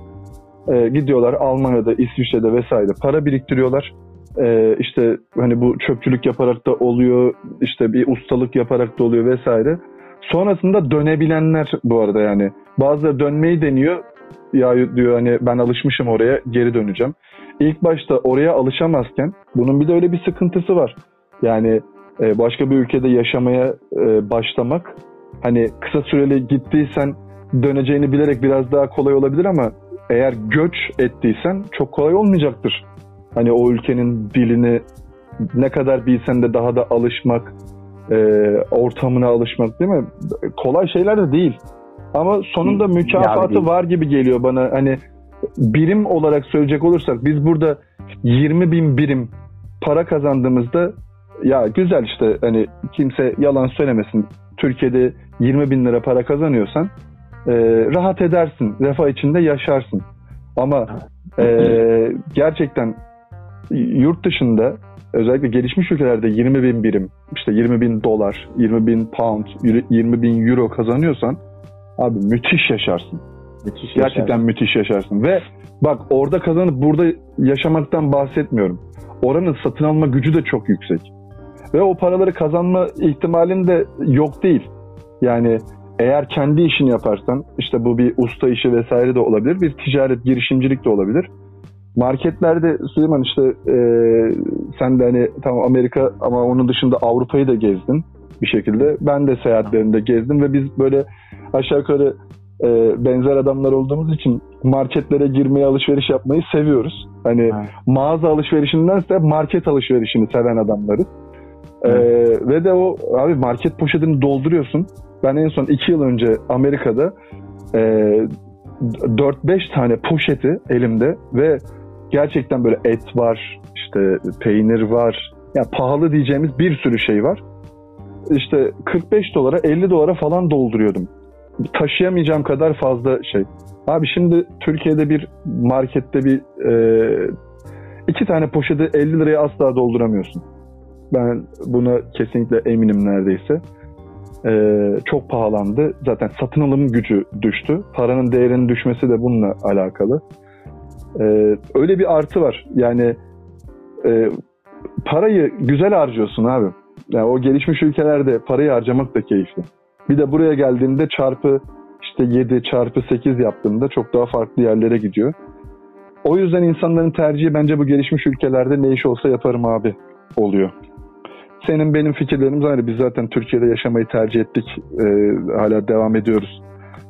A: Ee, gidiyorlar Almanya'da, İsviçre'de vesaire para biriktiriyorlar. Ee, işte hani bu çöpçülük yaparak da oluyor, işte bir ustalık yaparak da oluyor vesaire. Sonrasında dönebilenler bu arada yani. Bazıları dönmeyi deniyor. Ya diyor hani ben alışmışım oraya geri döneceğim. İlk başta oraya alışamazken bunun bir de öyle bir sıkıntısı var. Yani e, başka bir ülkede yaşamaya e, başlamak hani kısa süreli gittiysen döneceğini bilerek biraz daha kolay olabilir ama eğer göç ettiysen çok kolay olmayacaktır. Hani o ülkenin dilini ne kadar bilsen de daha da alışmak, e, ortamına alışmak değil mi? Kolay şeyler de değil. Ama sonunda mükafatı var gibi geliyor bana. Hani birim olarak söyleyecek olursak biz burada 20 bin birim para kazandığımızda ya güzel işte hani kimse yalan söylemesin. Türkiye'de 20 bin lira para kazanıyorsan e, rahat edersin. Refah içinde yaşarsın. Ama e, gerçekten yurt dışında özellikle gelişmiş ülkelerde 20 bin birim, işte 20 bin dolar, 20 bin pound, 20 bin euro kazanıyorsan abi müthiş yaşarsın.
B: Müthiş
A: Gerçekten
B: yaşar.
A: müthiş yaşarsın. Ve bak orada kazanıp burada yaşamaktan bahsetmiyorum. Oranın satın alma gücü de çok yüksek. Ve o paraları kazanma ihtimalin de yok değil. Yani eğer kendi işini yaparsan işte bu bir usta işi vesaire de olabilir. Bir ticaret, girişimcilik de olabilir. Marketlerde Süleyman işte e, sen de hani tamam Amerika ama onun dışında Avrupa'yı da gezdin bir şekilde. Ben de seyahatlerinde gezdim ve biz böyle aşağı yukarı e, benzer adamlar olduğumuz için marketlere girmeyi, alışveriş yapmayı seviyoruz. Hani
B: Evet.
A: mağaza alışverişindense market alışverişini seven adamlarız. E, ve de o abi market poşetini dolduruyorsun. Ben en son 2 yıl önce Amerika'da e, 4-5 tane poşeti elimde ve gerçekten böyle et var, işte peynir var. Yani pahalı diyeceğimiz bir sürü şey var. İşte 45 dolara 50 dolara falan dolduruyordum. Taşıyamayacağım kadar fazla şey. Abi şimdi Türkiye'de bir markette bir e, iki tane poşeti 50 liraya asla dolduramıyorsun. Ben buna kesinlikle eminim neredeyse. Ee, çok pahalandı. Zaten satın alım gücü düştü. Paranın değerinin düşmesi de bununla alakalı. Ee, öyle bir artı var. Yani e, parayı güzel harcıyorsun abi. Yani o gelişmiş ülkelerde parayı harcamak da keyifli. Bir de buraya geldiğinde çarpı işte 7 çarpı 8 yaptığında çok daha farklı yerlere gidiyor. O yüzden insanların tercihi bence bu gelişmiş ülkelerde ne iş olsa yaparım abi oluyor. Senin benim fikirlerimiz aynı. Biz zaten Türkiye'de yaşamayı tercih ettik. Ee, hala devam ediyoruz.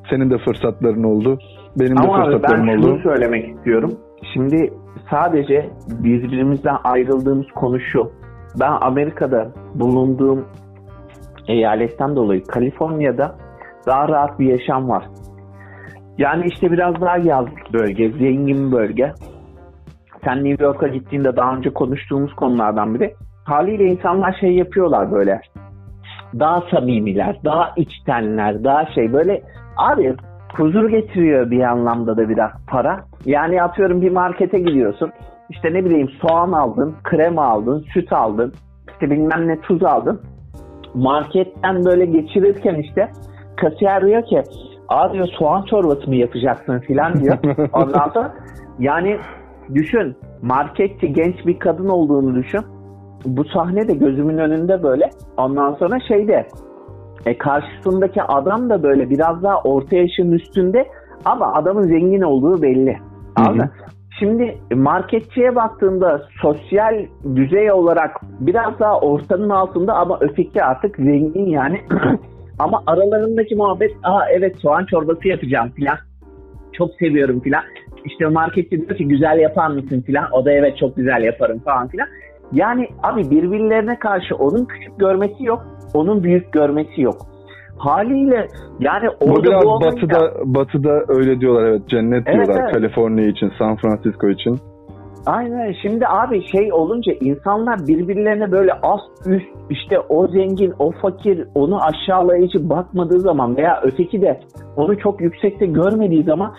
A: Senin de fırsatların oldu. Benim de
B: Ama abi ben şunu
A: oldu.
B: söylemek istiyorum. Şimdi sadece birbirimizden ayrıldığımız konu şu. Ben Amerika'da bulunduğum eyaletten dolayı Kaliforniya'da daha rahat bir yaşam var. Yani işte biraz daha yazlık bölge, zengin bölge. Sen New York'a gittiğinde daha önce konuştuğumuz konulardan biri. Haliyle insanlar şey yapıyorlar böyle. Daha samimiler, daha içtenler, daha şey böyle. Abi huzur getiriyor bir anlamda da biraz para. Yani atıyorum bir markete gidiyorsun. İşte ne bileyim soğan aldın, krem aldın, süt aldın, işte bilmem ne tuz aldın. Marketten böyle geçirirken işte kasiyer diyor ki Aa diyor soğan çorbası mı yapacaksın filan diyor. Ondan sonra yani düşün marketçi genç bir kadın olduğunu düşün. Bu sahne de gözümün önünde böyle. Ondan sonra şeyde e, karşısındaki adam da böyle biraz daha orta yaşın üstünde ama adamın zengin olduğu belli. Anladın mı? Şimdi marketçiye baktığında sosyal düzey olarak biraz daha ortanın altında ama öteki artık zengin yani. ama aralarındaki muhabbet aa evet soğan çorbası yapacağım filan. Çok seviyorum filan. İşte marketçi diyor ki güzel yapar mısın filan. O da evet çok güzel yaparım falan filan. Yani abi birbirlerine karşı onun küçük görmesi yok. Onun büyük görmesi yok. Haliyle yani orada
A: Bu biraz
B: bu
A: batıda batıda öyle diyorlar evet cennet
B: Evet,
A: diyorlar
B: evet.
A: Kaliforniya için, San Francisco için.
B: Aynen. Şimdi abi şey olunca insanlar birbirlerine böyle ast üst işte o zengin, o fakir, onu aşağılayıcı bakmadığı zaman veya öteki de onu çok yüksekte görmediği zaman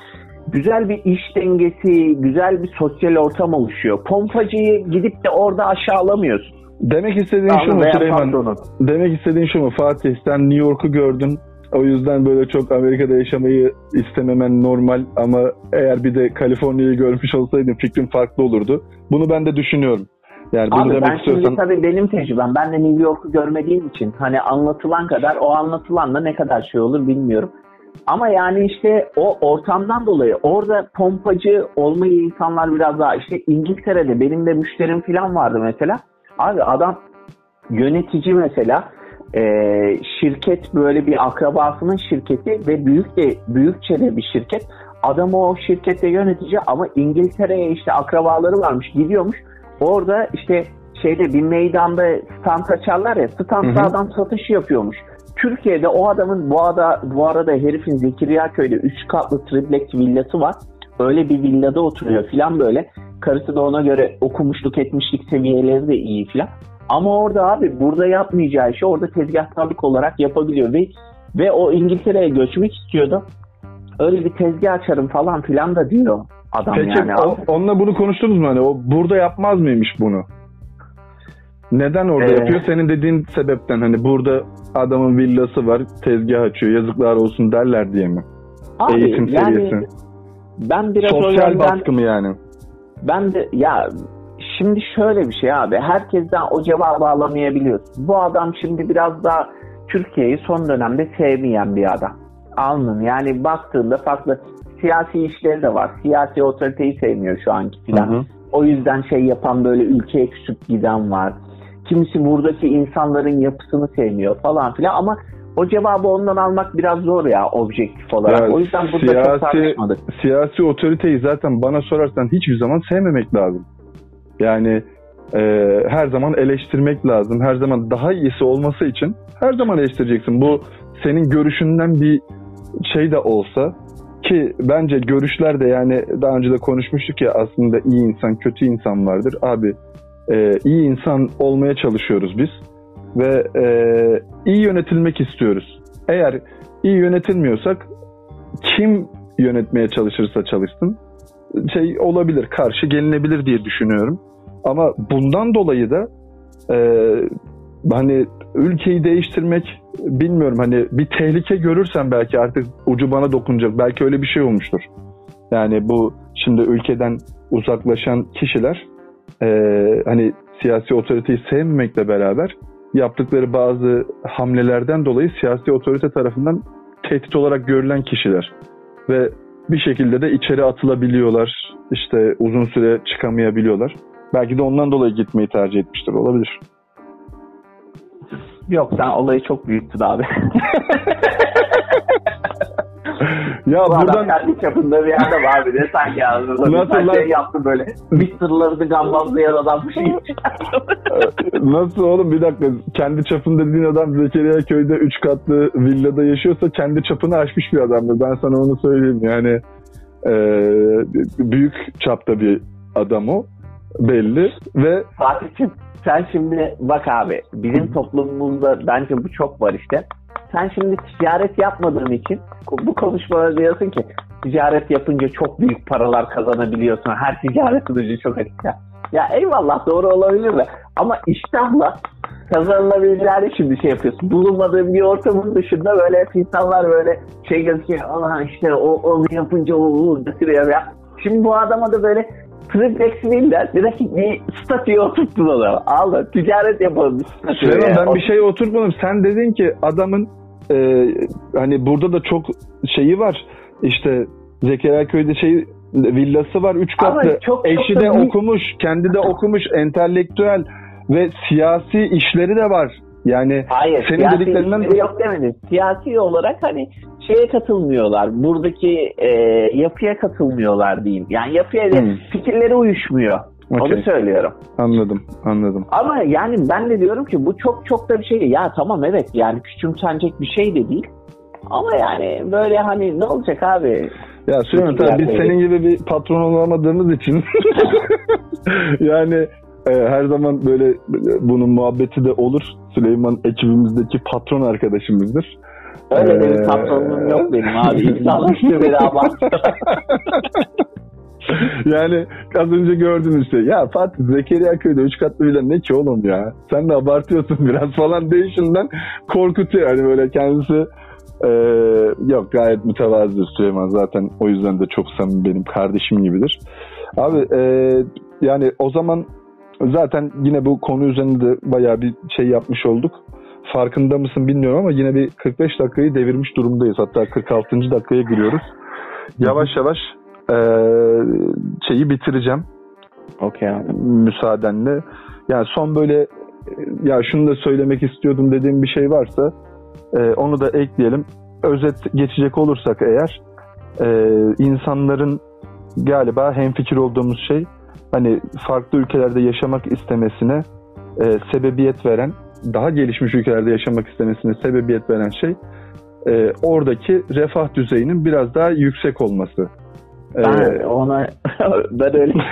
B: güzel bir iş dengesi, güzel bir sosyal ortam oluşuyor. Pompacıyı gidip de orada aşağılamıyorsun.
A: Demek istediğin şu
B: Anladın
A: mu Süleyman? Demek istediğin şu mu Fatih sen New York'u gördün. O yüzden böyle çok Amerika'da yaşamayı istememen normal ama eğer bir de Kaliforniya'yı görmüş olsaydın fikrin farklı olurdu. Bunu ben de düşünüyorum. Yani bunu
B: Abi
A: demek
B: ben
A: istiyorsan
B: şimdi tabii benim tecrübem. Ben de New York'u görmediğim için hani anlatılan kadar o anlatılanla ne kadar şey olur bilmiyorum. Ama yani işte o ortamdan dolayı orada pompacı olmayı insanlar biraz daha işte İngiltere'de benim de müşterim falan vardı mesela. Abi adam yönetici mesela e, şirket böyle bir akrabasının şirketi ve büyük de büyükçe de bir şirket. Adam o şirkette yönetici ama İngiltere'ye işte akrabaları varmış gidiyormuş. Orada işte şeyde bir meydanda stand açarlar ya standda adam satışı yapıyormuş. Türkiye'de o adamın bu arada, bu arada herifin Zekeriya köyde 3 katlı triplex villası var. Öyle bir villada oturuyor filan böyle. Karısı da ona göre okumuşluk etmişlik seviyeleri de iyi filan. Ama orada abi burada yapmayacağı işi orada tezgahtarlık olarak yapabiliyor ve ve o İngiltere'ye göçmek istiyordu. Öyle bir tezgah açarım falan filan da diyor adam
A: Peki
B: yani.
A: o- onunla bunu konuştunuz mu? Hani o burada yapmaz mıymış bunu? Neden orada
B: Ee,
A: yapıyor? Senin dediğin sebepten hani burada adamın villası var, tezgah açıyor, yazıklar olsun derler diye mi?
B: Abi,
A: Eğitim
B: yani
A: seviyesi.
B: ben biraz o
A: Sosyal
B: yönden
A: baskı mı yani?
B: Ben de ya şimdi şöyle bir şey abi. Herkesten o cevabı alamayabiliyorsun. Bu adam şimdi biraz daha Türkiye'yi son dönemde sevmeyen bir adam. Anladın? Yani baktığında farklı siyasi işleri de var. Siyasi otoriteyi sevmiyor şu anki filan.
A: Hı hı.
B: O yüzden şey yapan böyle ülkeye küsüp giden var. Kimisi buradaki insanların yapısını sevmiyor falan filan ama o cevabı ondan almak biraz zor ya objektif olarak.
A: Ya
B: o yüzden burada çok
A: siyasi,
B: tartışmadık.
A: siyasi otoriteyi zaten bana sorarsan hiçbir zaman sevmemek lazım. Yani e, her zaman eleştirmek lazım. Her zaman daha iyisi olması için her zaman eleştireceksin. Bu senin görüşünden bir şey de olsa ki bence görüşler de yani daha önce de konuşmuştuk ya aslında iyi insan kötü insan vardır. Abi e, iyi insan olmaya çalışıyoruz biz ve e, iyi yönetilmek istiyoruz. Eğer iyi yönetilmiyorsak kim yönetmeye çalışırsa çalışsın şey olabilir, karşı gelinebilir diye düşünüyorum. Ama bundan dolayı da e, hani ülkeyi değiştirmek bilmiyorum hani bir tehlike görürsen belki artık ucu bana dokunacak. Belki öyle bir şey olmuştur. Yani bu şimdi ülkeden uzaklaşan kişiler e, hani siyasi otoriteyi sevmemekle beraber yaptıkları bazı hamlelerden dolayı siyasi otorite tarafından tehdit olarak görülen kişiler ve bir şekilde de içeri atılabiliyorlar. İşte uzun süre çıkamayabiliyorlar. Belki de ondan dolayı gitmeyi tercih etmiştir. Olabilir.
B: Yok sen olayı çok büyüttün abi.
A: ya
B: Bu adam
A: buradan
B: kendi çapında bir var bir de sanki ağzında
A: Nasıl
B: bir
A: lan?
B: şey yaptı böyle. Mısırları gambazlayan adam bir şey
A: nasıl oğlum bir dakika kendi çapında dediğin adam Zekeriya köyde 3 katlı villada yaşıyorsa kendi çapını aşmış bir adamdır. Ben sana onu söyleyeyim yani e, büyük çapta bir adam o belli ve
B: Fatih'cim sen şimdi bak abi bizim toplumumuzda bence bu çok var işte. Sen şimdi ticaret yapmadığın için bu konuşmalarda diyorsun ki ticaret yapınca çok büyük paralar kazanabiliyorsun. Her ticaretin ucu çok açık. Ya, eyvallah doğru olabilir de ama iştahla kazanılabileceğini şimdi şey yapıyorsun. Bulunmadığın bir ortamın dışında böyle insanlar böyle şey gözüküyor. Allah işte o onu yapınca o o götürüyor ya. Şimdi bu adama da böyle triplex villa direkt bir statüye oturttun onu. Al ticaret yapalım statüye.
A: Süleyman ben bir şey oturtmadım. Sen dedin ki adamın e, hani burada da çok şeyi var. İşte Zekeriya Köy'de şey villası var üç
B: Ama
A: katlı.
B: çok-
A: Eşi
B: çok
A: de
B: büyük-
A: okumuş, kendi de okumuş, entelektüel ve siyasi işleri de var. Yani
B: Hayır,
A: senin
B: siyasi
A: dediklerinden
B: yok demedim. Siyasi olarak hani şeye katılmıyorlar. Buradaki e, yapıya katılmıyorlar diyeyim. Yani yapıya
A: Hmm.
B: fikirleri uyuşmuyor. Onu
A: Okey.
B: söylüyorum.
A: anladım, anladım.
B: Ama yani ben de diyorum ki bu çok çok da bir şey. Ya tamam evet yani küçümsenecek bir şey de değil. Ama yani böyle hani ne olacak abi?
A: Ya Süleyman tabii biz senin gibi bir patron olamadığımız için yani e, her zaman böyle bunun muhabbeti de olur. Süleyman ekibimizdeki patron arkadaşımızdır.
B: Öyle
A: Ee,
B: bir patronluğum yok benim abi. İnsanlar işte beni abartıyorlar.
A: yani az önce gördüğünüz şey. Ya Fatih Zekeriya köyde 3 katlı villa ne ki oğlum ya? Sen de abartıyorsun biraz falan değişinden korkutuyor. Yani böyle kendisi e, yok gayet mütevazıdır Süleyman zaten o yüzden de çok samimi benim kardeşim gibidir. Abi e, yani o zaman zaten yine bu konu üzerinde de bayağı bir şey yapmış olduk. Farkında mısın bilmiyorum ama yine bir 45 dakikayı devirmiş durumdayız. Hatta 46. dakikaya giriyoruz. Yavaş yavaş şeyi bitireceğim
B: Okey abi.
A: müsaadenle. Yani son böyle ya şunu da söylemek istiyordum dediğim bir şey varsa e, onu da ekleyelim. Özet geçecek olursak eğer e, insanların galiba hemfikir olduğumuz şey hani farklı ülkelerde yaşamak istemesine e, sebebiyet veren daha gelişmiş ülkelerde yaşamak istemesine sebebiyet veren şey e, oradaki refah düzeyinin biraz daha yüksek olması.
B: Ben ona ben öyle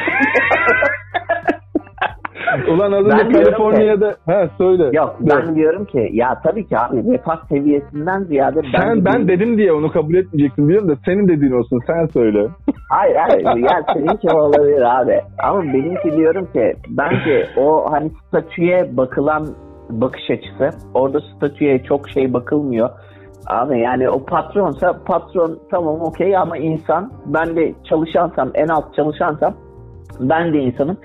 A: Ulan az önce
B: diyorum
A: Kaliforniya'da... Ha söyle.
B: Yok ben diyorum ki ya tabii ki abi refah seviyesinden ziyade ben
A: Sen ben dedim diye onu kabul etmeyeceksin biliyorum da senin dediğin olsun sen söyle.
B: Hayır hayır ya seninki olabilir abi. Ama benimki diyorum ki bence o hani statüye bakılan bakış açısı orada statüye çok şey bakılmıyor. Abi yani o patronsa patron tamam okey ama insan ben de çalışansam en alt çalışansam ben de insanım.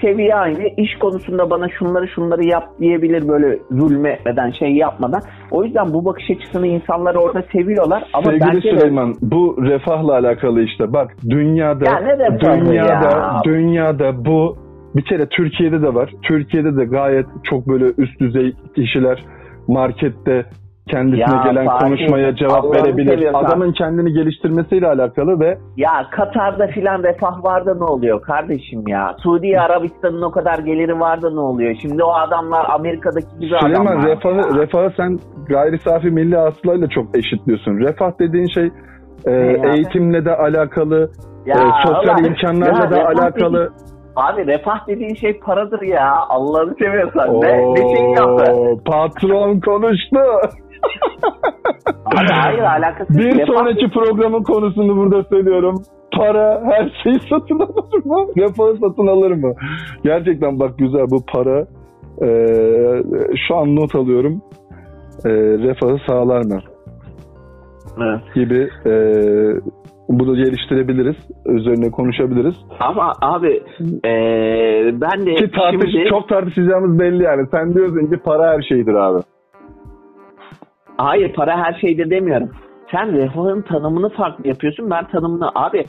B: Seviye aynı. iş konusunda bana şunları şunları yap diyebilir böyle zulmetmeden şey yapmadan. O yüzden bu bakış açısını insanlar orada seviyorlar. Ama
A: Sevgili
B: bence de-
A: Süleyman bu refahla alakalı işte bak dünyada
B: Ya
A: dünyada
B: ya?
A: dünyada bu bir kere Türkiye'de de var. Türkiye'de de gayet çok böyle üst düzey kişiler markette kendisine
B: Ya
A: gelen
B: Fatih,
A: konuşmaya cevap
B: Allah'ını
A: verebilir.
B: seviyorsan.
A: Adamın kendini geliştirmesiyle alakalı ve
B: Ya Katar'da filan refah var da ne oluyor kardeşim ya? Suudi Arabistan'ın o kadar geliri var da ne oluyor? Şimdi o adamlar Amerika'daki gibi
A: Süleyman
B: adamlar.
A: refahı, refahı sen gayri safi milli hasılayla çok eşitliyorsun. Refah dediğin şey e,
B: abi?
A: eğitimle de alakalı,
B: Ya
A: e, sosyal
B: Allah-
A: imkanlarla
B: Ya
A: da
B: refah
A: alakalı.
B: dediğin- abi refah dediğin şey paradır ya. Allah'ını seviyorsan. Ne, ne şey yaptı?
A: Oo, patron konuştu.
B: Abi hayır alakası yok.
A: Bir sonraki programın konusunu burada söylüyorum. Para her şeyi satın alır mı? Refahı satın alır mı? Gerçekten bak güzel bu para. e, şu an not alıyorum. E, refahı sağlar mı?
B: Evet.
A: gibi e, bunu geliştirebiliriz. Üzerine konuşabiliriz.
B: Ama abi eee, ben de
A: Ki tartış,
B: şimdi...
A: çok tartışacağımız belli yani. Sen diyorsun ki para her şeydir abi.
B: Hayır para her şeyde demiyorum. Sen refahın tanımını farklı yapıyorsun. Ben tanımını abi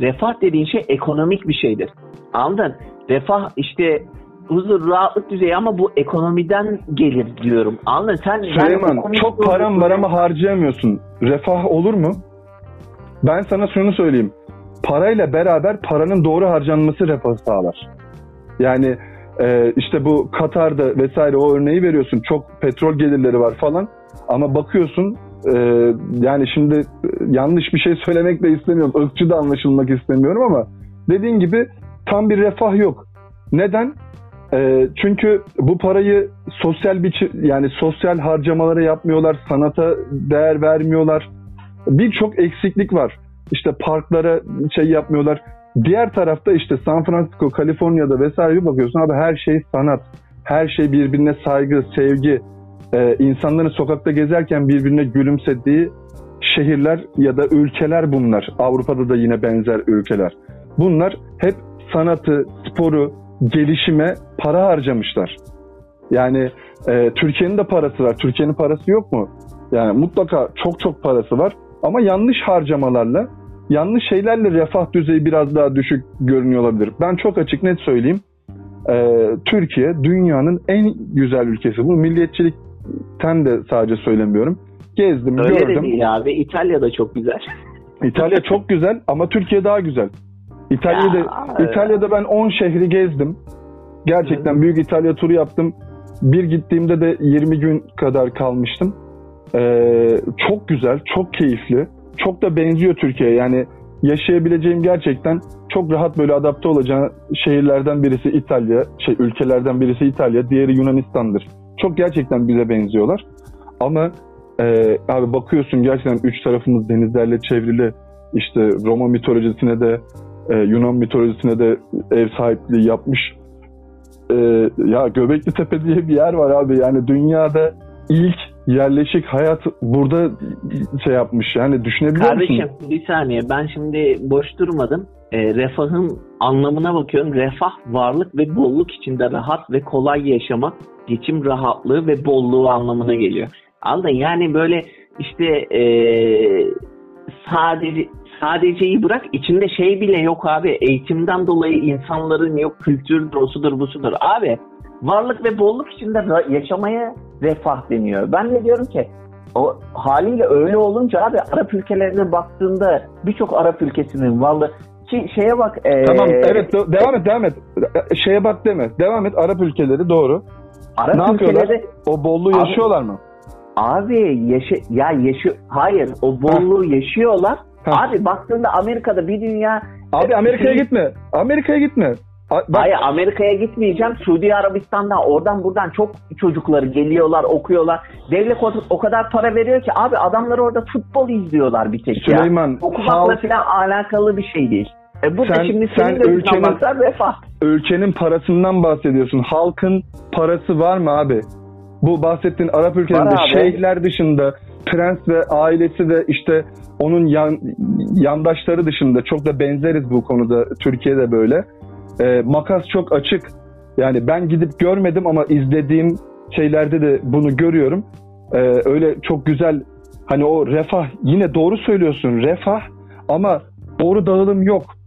B: refah dediğin şey ekonomik bir şeydir. Anladın? Refah işte huzur, rahatlık düzeyi ama bu ekonomiden gelir diyorum. Anladın? Sen
A: Süleyman çok param var ama harcayamıyorsun. Refah olur mu? Ben sana şunu söyleyeyim. Parayla beraber paranın doğru harcanması refahı sağlar. Yani e, işte bu Katar'da vesaire o örneği veriyorsun. Çok petrol gelirleri var falan. Ama bakıyorsun e, yani şimdi e, yanlış bir şey söylemek de istemiyorum. Irkçı da anlaşılmak istemiyorum ama dediğin gibi tam bir refah yok. Neden? E, çünkü bu parayı sosyal bir yani sosyal harcamalara yapmıyorlar, sanata değer vermiyorlar. Birçok eksiklik var. İşte parklara şey yapmıyorlar. Diğer tarafta işte San Francisco, Kaliforniya'da vesaire bir bakıyorsun abi her şey sanat. Her şey birbirine saygı, sevgi. Ee, insanların sokakta gezerken birbirine gülümsediği şehirler ya da ülkeler bunlar. Avrupa'da da yine benzer ülkeler. Bunlar hep sanatı, sporu, gelişime para harcamışlar. Yani e, Türkiye'nin de parası var. Türkiye'nin parası yok mu? Yani mutlaka çok çok parası var. Ama yanlış harcamalarla, yanlış şeylerle refah düzeyi biraz daha düşük görünüyor olabilir. Ben çok açık net söyleyeyim. E, Türkiye dünyanın en güzel ülkesi. Bu milliyetçilikten de sadece söylemiyorum. Gezdim,
B: Öyle
A: gördüm.
B: de değil abi. İtalya da çok güzel.
A: İtalya çok güzel ama Türkiye daha güzel. İtalya'da
B: Ya,
A: İtalya'da ben 10 şehri gezdim. Gerçekten büyük İtalya turu yaptım. Bir gittiğimde de 20 gün kadar kalmıştım. Ee, çok güzel, çok keyifli. Çok da benziyor Türkiye'ye. Yani yaşayabileceğim gerçekten çok rahat böyle adapte olacağın şehirlerden birisi İtalya, şey ülkelerden birisi İtalya, diğeri Yunanistan'dır. Çok gerçekten bize benziyorlar. Ama e, abi bakıyorsun gerçekten üç tarafımız denizlerle çevrili. İşte Roma mitolojisine de e, Yunan mitolojisine de ev sahipliği yapmış. E, ya Göbekli Tepe diye bir yer var abi. Yani dünyada ilk yerleşik hayat burada şey yapmış. Yani düşünebiliyor
B: Kardeşim
A: musun?
B: bir saniye ben şimdi boş durmadım. E, refahın anlamına bakıyorum. Refah varlık ve bolluk içinde rahat ve kolay yaşamak, geçim rahatlığı ve bolluğu anlamına geliyor. Anladın? Yani böyle işte e, sadece sadeceyi bırak içinde şey bile yok abi. Eğitimden dolayı insanların yok kültürdür, osudur, busudur. Abi varlık ve bolluk içinde yaşamaya refah deniyor. Ben de diyorum ki o haliyle öyle olunca abi Arap ülkelerine baktığında birçok Arap ülkesinin varlığı ki şeye bak e,
A: Tamam evet devam et devam et. Şeye bak deme. Devam et Arap ülkeleri doğru.
B: Arap
A: ne yapıyorlar?
B: ülkeleri
A: O bolluğu
B: Abi-
A: yaşıyorlar mı?
B: abi yaşa ya yaşıyor hayır o bolluğu yaşıyorlar.
A: Ha.
B: Abi baktığında Amerika'da bir dünya
A: Abi Amerika'ya gitme. Amerika'ya gitme. Bak-
B: Hayır Amerika'ya gitmeyeceğim. Suudi Arabistan'dan oradan buradan çok çocukları geliyorlar, okuyorlar. Devlet o, o kadar para veriyor ki abi adamlar orada futbol izliyorlar bir tek ya.
A: Süleyman
B: Okumakla
A: halk
B: falan alakalı bir şey değil. E burada
A: Sen-
B: şimdi
A: sen
B: senin de
A: ülkenin-
B: ülkenin... refah.
A: Ülkenin parasından bahsediyorsun. Halkın parası var mı abi? Bu bahsettiğin Arap ülkelerinde şeyhler dışında prens ve ailesi ve işte onun yan, yandaşları dışında çok da benzeriz bu konuda. Türkiye'de böyle. Ee, makas çok açık. Yani ben gidip görmedim ama izlediğim şeylerde de bunu görüyorum. Ee, öyle çok güzel hani o refah yine doğru söylüyorsun refah ama doğru dağılım yok.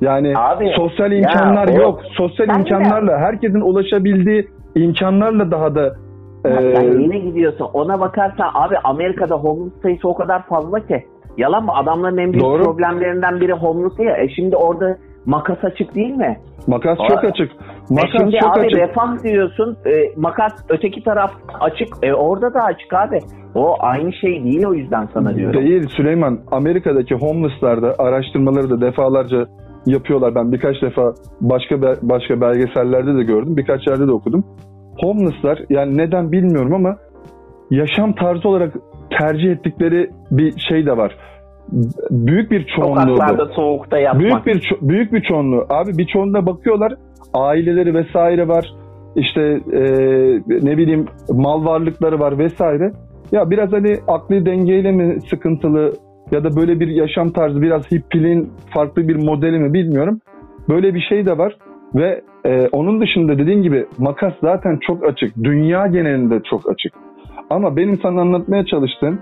A: Yani
B: Abi,
A: sosyal
B: ya
A: imkanlar
B: o-
A: yok. Sosyal
B: Ben de-
A: imkanlarla herkesin ulaşabildiği imkanlarla daha da e,
B: Sen yine gidiyorsun. Ona bakarsan abi Amerika'da homeless sayısı o kadar fazla ki. Yalan mı? Adamların en büyük
A: Doğru.
B: problemlerinden biri homeless ya. E şimdi orada makas açık değil mi?
A: makas
B: Aa,
A: çok açık.
B: E
A: Makas
B: şimdi
A: çok
B: abi
A: açık.
B: refah diyorsun. e, makas öteki taraf açık. E orada da açık abi. O aynı şey değil o yüzden sana diyorum.
A: Değil Süleyman. Amerika'daki homeless'larda araştırmaları da defalarca yapıyorlar. Ben birkaç defa başka başka belgesellerde de gördüm. Birkaç yerde de okudum. Homeless'lar yani neden bilmiyorum ama yaşam tarzı olarak tercih ettikleri bir şey de var. Büyük bir çoğunluğu.
B: Sokaklarda soğukta yatmak.
A: Büyük bir büyük bir çoğunluğu. Abi bir çoğunluğuna bakıyorlar. Aileleri vesaire var. İşte e, ne bileyim mal varlıkları var vesaire. Ya biraz hani akli dengeyle mi sıkıntılı ya da böyle bir yaşam tarzı biraz hippiliğin farklı bir modeli mi bilmiyorum. Böyle bir şey de var ve e, onun dışında dediğin gibi makas zaten çok açık. Dünya genelinde çok açık. Ama benim sana anlatmaya çalıştığım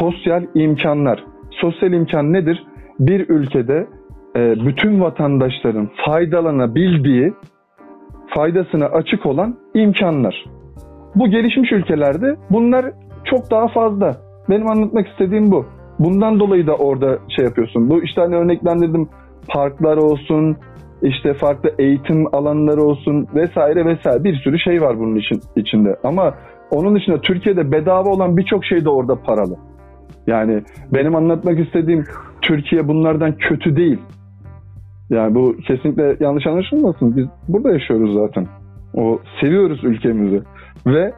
A: sosyal imkanlar. Sosyal imkan nedir? Bir ülkede e, bütün vatandaşların faydalanabildiği, faydasına açık olan imkanlar. Bu gelişmiş ülkelerde bunlar çok daha fazla. Benim anlatmak istediğim bu. Bundan dolayı da orada şey yapıyorsun. Bu işte hani örneklendirdim parklar olsun, işte farklı eğitim alanları olsun vesaire vesaire bir sürü şey var bunun için içinde. Ama onun dışında Türkiye'de bedava olan birçok şey de orada paralı. Yani benim anlatmak istediğim Türkiye bunlardan kötü değil. Yani bu kesinlikle yanlış anlaşılmasın. Biz burada yaşıyoruz zaten. O seviyoruz ülkemizi. Ve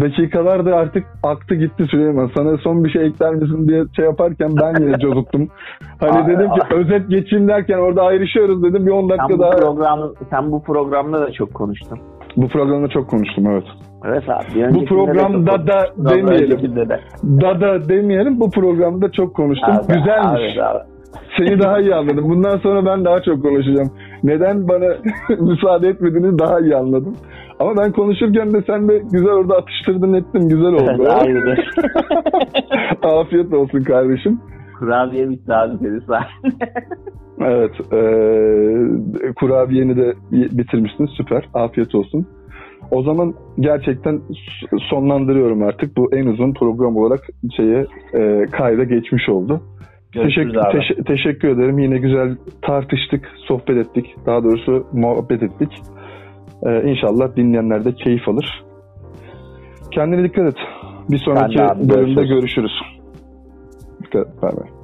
A: dakikalar da artık aktı gitti Süleyman. Sana son bir şey ekler misin diye şey yaparken ben yine cozuttum. Hani dedim ki özet geçeyim derken orada ayrışıyoruz dedim. Bir 10
B: Sen
A: dakika
B: bu,
A: daha.
B: program, sen bu programda da çok konuştun.
A: Bu programda çok konuştum evet.
B: Evet abi.
A: Bu
B: de
A: programda
B: çok
A: da demeyelim.
B: De.
A: Da da demeyelim. Bu programda çok konuştum.
B: Abi,
A: Güzelmiş.
B: abi, abi.
A: Seni daha iyi anladım. Bundan sonra ben daha çok konuşacağım. Neden bana müsaade etmediğini daha iyi anladım. Ama ben konuşurken de sen de güzel orada atıştırdın ettin güzel oldu.
B: Aynen.
A: Afiyet olsun kardeşim.
B: Kurabiye bitti abi sayende.
A: Evet. E, kurabiyeni de bitirmişsin. Süper. Afiyet olsun. O zaman gerçekten sonlandırıyorum artık. Bu en uzun program olarak şeye e, kayda geçmiş oldu. Teşekkür, teş- teşekkür ederim. Yine güzel tartıştık, sohbet ettik. Daha doğrusu muhabbet ettik. Ee, inşallah dinleyenler de keyif alır. Kendine dikkat et. Bir sonraki
B: abi,
A: bölümde
B: görüşürüz.
A: görüşürüz. Dikkat et. Bay bay.